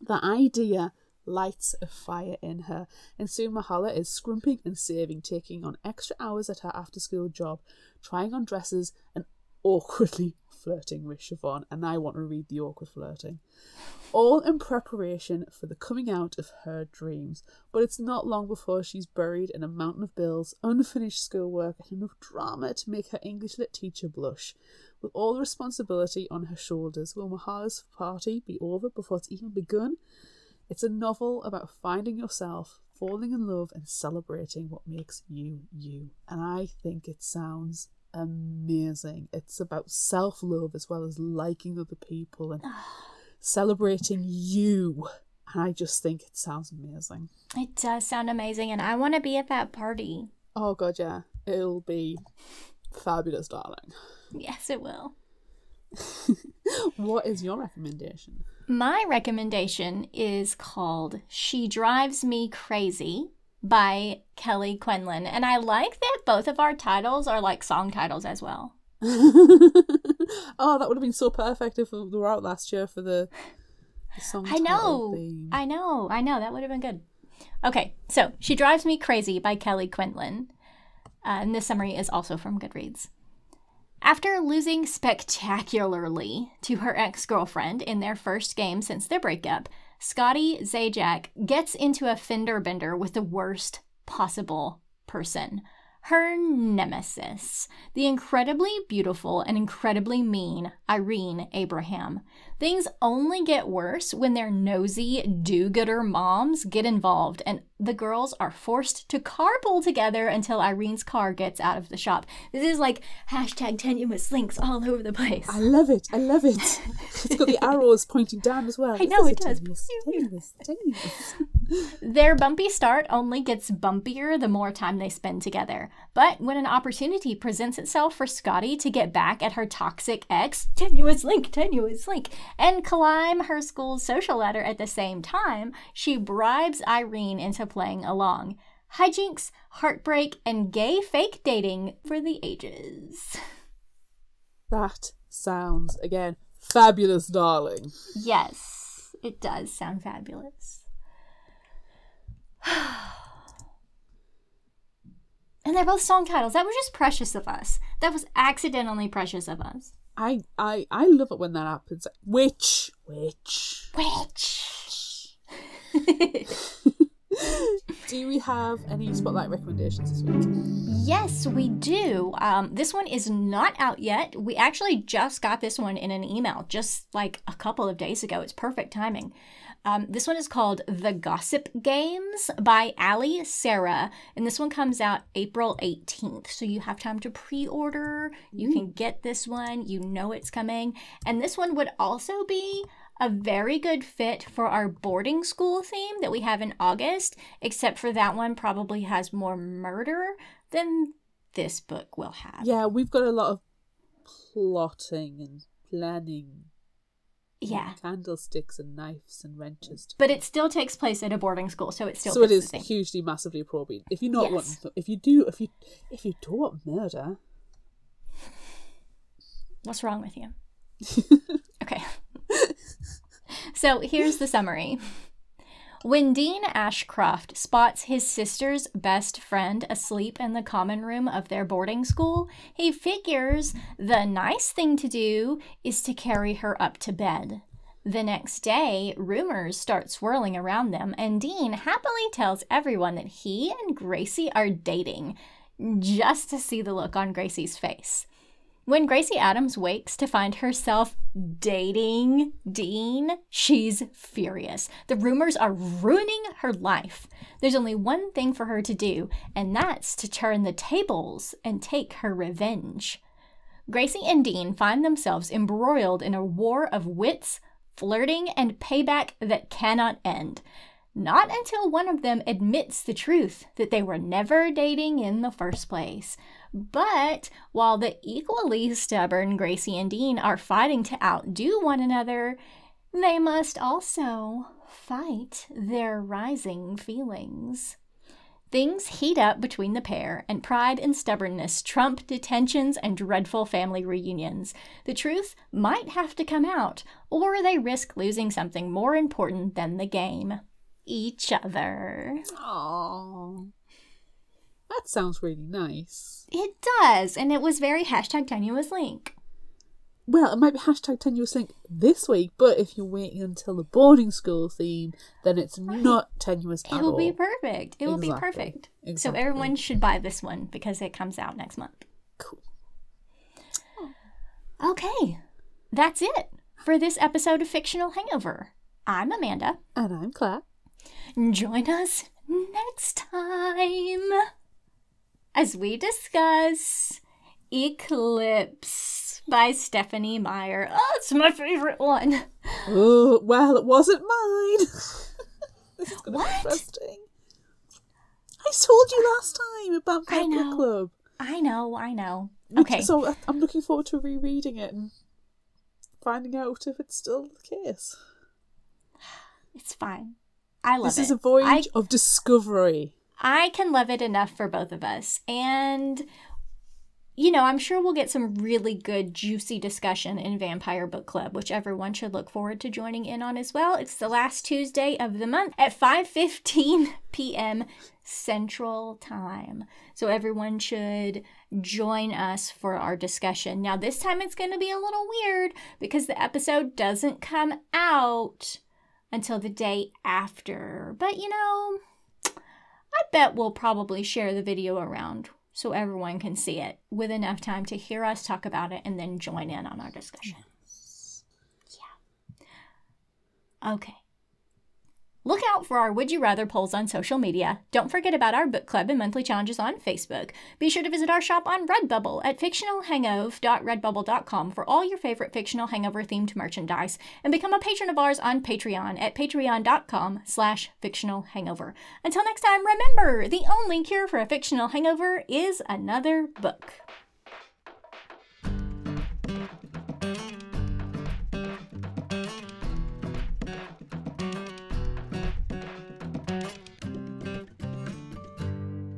The idea lights a fire in her, and soon Mahala is scrimping and saving, taking on extra hours at her after school job, trying on dresses, and awkwardly flirting with Siobhan. And I want to read the awkward flirting. All in preparation for the coming out of her dreams. But it's not long before she's buried in a mountain of bills, unfinished schoolwork, and enough drama to make her English lit teacher blush. With all the responsibility on her shoulders, will Mahala's party be over before it's even begun? It's a novel about finding yourself, falling in love, and celebrating what makes you you. And I think it sounds amazing. It's about self love as well as liking other people and ah. celebrating you. And I just think it sounds amazing. It does sound amazing, and I want to be at that party. Oh, God, yeah. It'll be fabulous, darling. Yes, it will. What is your recommendation? My recommendation is called She Drives Me Crazy by Kelly Quindlen. And I like that both of our titles are like song titles as well. oh, that would have been so perfect if we were out last year for the, the song. I know. I know. I know. That would have been good. Okay, so She Drives Me Crazy by Kelly Quindlen. Uh, and this summary is also from Goodreads. After losing spectacularly to her ex girlfriend in their first game since their breakup, Scotty Zajac gets into a fender bender with the worst possible person. Her nemesis, the incredibly beautiful and incredibly mean Irene Abraham. Things only get worse when their nosy, do gooder moms get involved, and the girls are forced to carpool together until Irene's car gets out of the shop. This is like hashtag tenuous links all over the place. I love it. I love it. It's got the arrows pointing down as well. I know, it does. Tenuous, tenuous, tenuous. Their bumpy start only gets bumpier the more time they spend together. But when an opportunity presents itself for Scotty to get back at her toxic ex, tenuous link, tenuous link, and climb her school's social ladder at the same time, she bribes Irene into playing along. Hijinks, heartbreak, and gay fake dating for the ages. That sounds again fabulous, darling. Yes, it does sound fabulous. And they're both song titles. That was just precious of us. That was accidentally precious of us. I I I love it when that happens. Which which Which? do we have any spotlight recommendations this week? yes, we do. Um, this one is not out yet. We actually just got this one in an email just like a couple of days ago. It's perfect timing. Um, this one is called The Gossip Games by Ali Sarah, and this one comes out April 18th. So you have time to pre order. You can get this one, you know it's coming. And this one would also be a very good fit for our boarding school theme that we have in August, except for that one probably has more murder than this book will have. Yeah, we've got a lot of plotting and planning. Yeah. Candlesticks and knives and wrenches. But it still takes place at a boarding school, so it's still so it is hugely massively appropriate. If you're not Yes. wanting, if you do, if you if you do want murder, What's wrong with you? okay. so here's the summary. When Dean Ashcroft spots his sister's best friend asleep in the common room of their boarding school, he figures the nice thing to do is to carry her up to bed. The next day, rumors start swirling around them, and Dean happily tells everyone that he and Gracie are dating, just to see the look on Gracie's face. When Gracie Adams wakes to find herself dating Dean, she's furious. The rumors are ruining her life. There's only one thing for her to do, and that's to turn the tables and take her revenge. Gracie and Dean find themselves embroiled in a war of wits, flirting, and payback that cannot end. Not until one of them admits the truth that they were never dating in the first place. But while the equally stubborn Gracie and Dean are fighting to outdo one another, they must also fight their rising feelings. Things heat up between the pair, and pride and stubbornness trump detentions and dreadful family reunions. The truth might have to come out, or they risk losing something more important than the game each other. oh, that sounds really nice. It does, and it was very hashtag tenuous link. Well, it might be hashtag tenuous link this week, but if you're waiting until the boarding school theme, then it's not tenuous at It will be perfect. It will be Exactly. perfect. So everyone should buy this one because it comes out next month. Cool. Oh. Okay, that's it for this episode of Fictional Hangover. I'm Amanda. And I'm Claire. Join us next time as we discuss Eclipse by Stephenie Meyer. Oh, it's my favorite one. Oh, well, it wasn't mine. this is going to be interesting. I told you last time about. Book Club. I know, I know. Okay. So I- uh, I'm looking forward to rereading it and finding out if it's still the case. It's fine. I love it. This is a voyage I, of discovery. I can love it enough for both of us. And, you know, I'm sure we'll get some really good, juicy discussion in Vampire Book Club, which everyone should look forward to joining in on as well. It's the last Tuesday of the month at 5.15 p.m. Central Time. So everyone should join us for our discussion. Now, this time it's going to be a little weird because the episode doesn't come out until the day after. But, you know, I bet we'll probably share the video around so everyone can see it with enough time to hear us talk about it and then join in on our discussion. Yeah. Okay. Look out for our Would You Rather polls on social media. Don't forget about our book club and monthly challenges on Facebook. Be sure to visit our shop on Redbubble at fictionalhangove.redbubble.com for all your favorite fictional hangover themed merchandise and become a patron of ours on Patreon at patreon.com slash fictional hangover. Until next time, remember, the only cure for a fictional hangover is another book.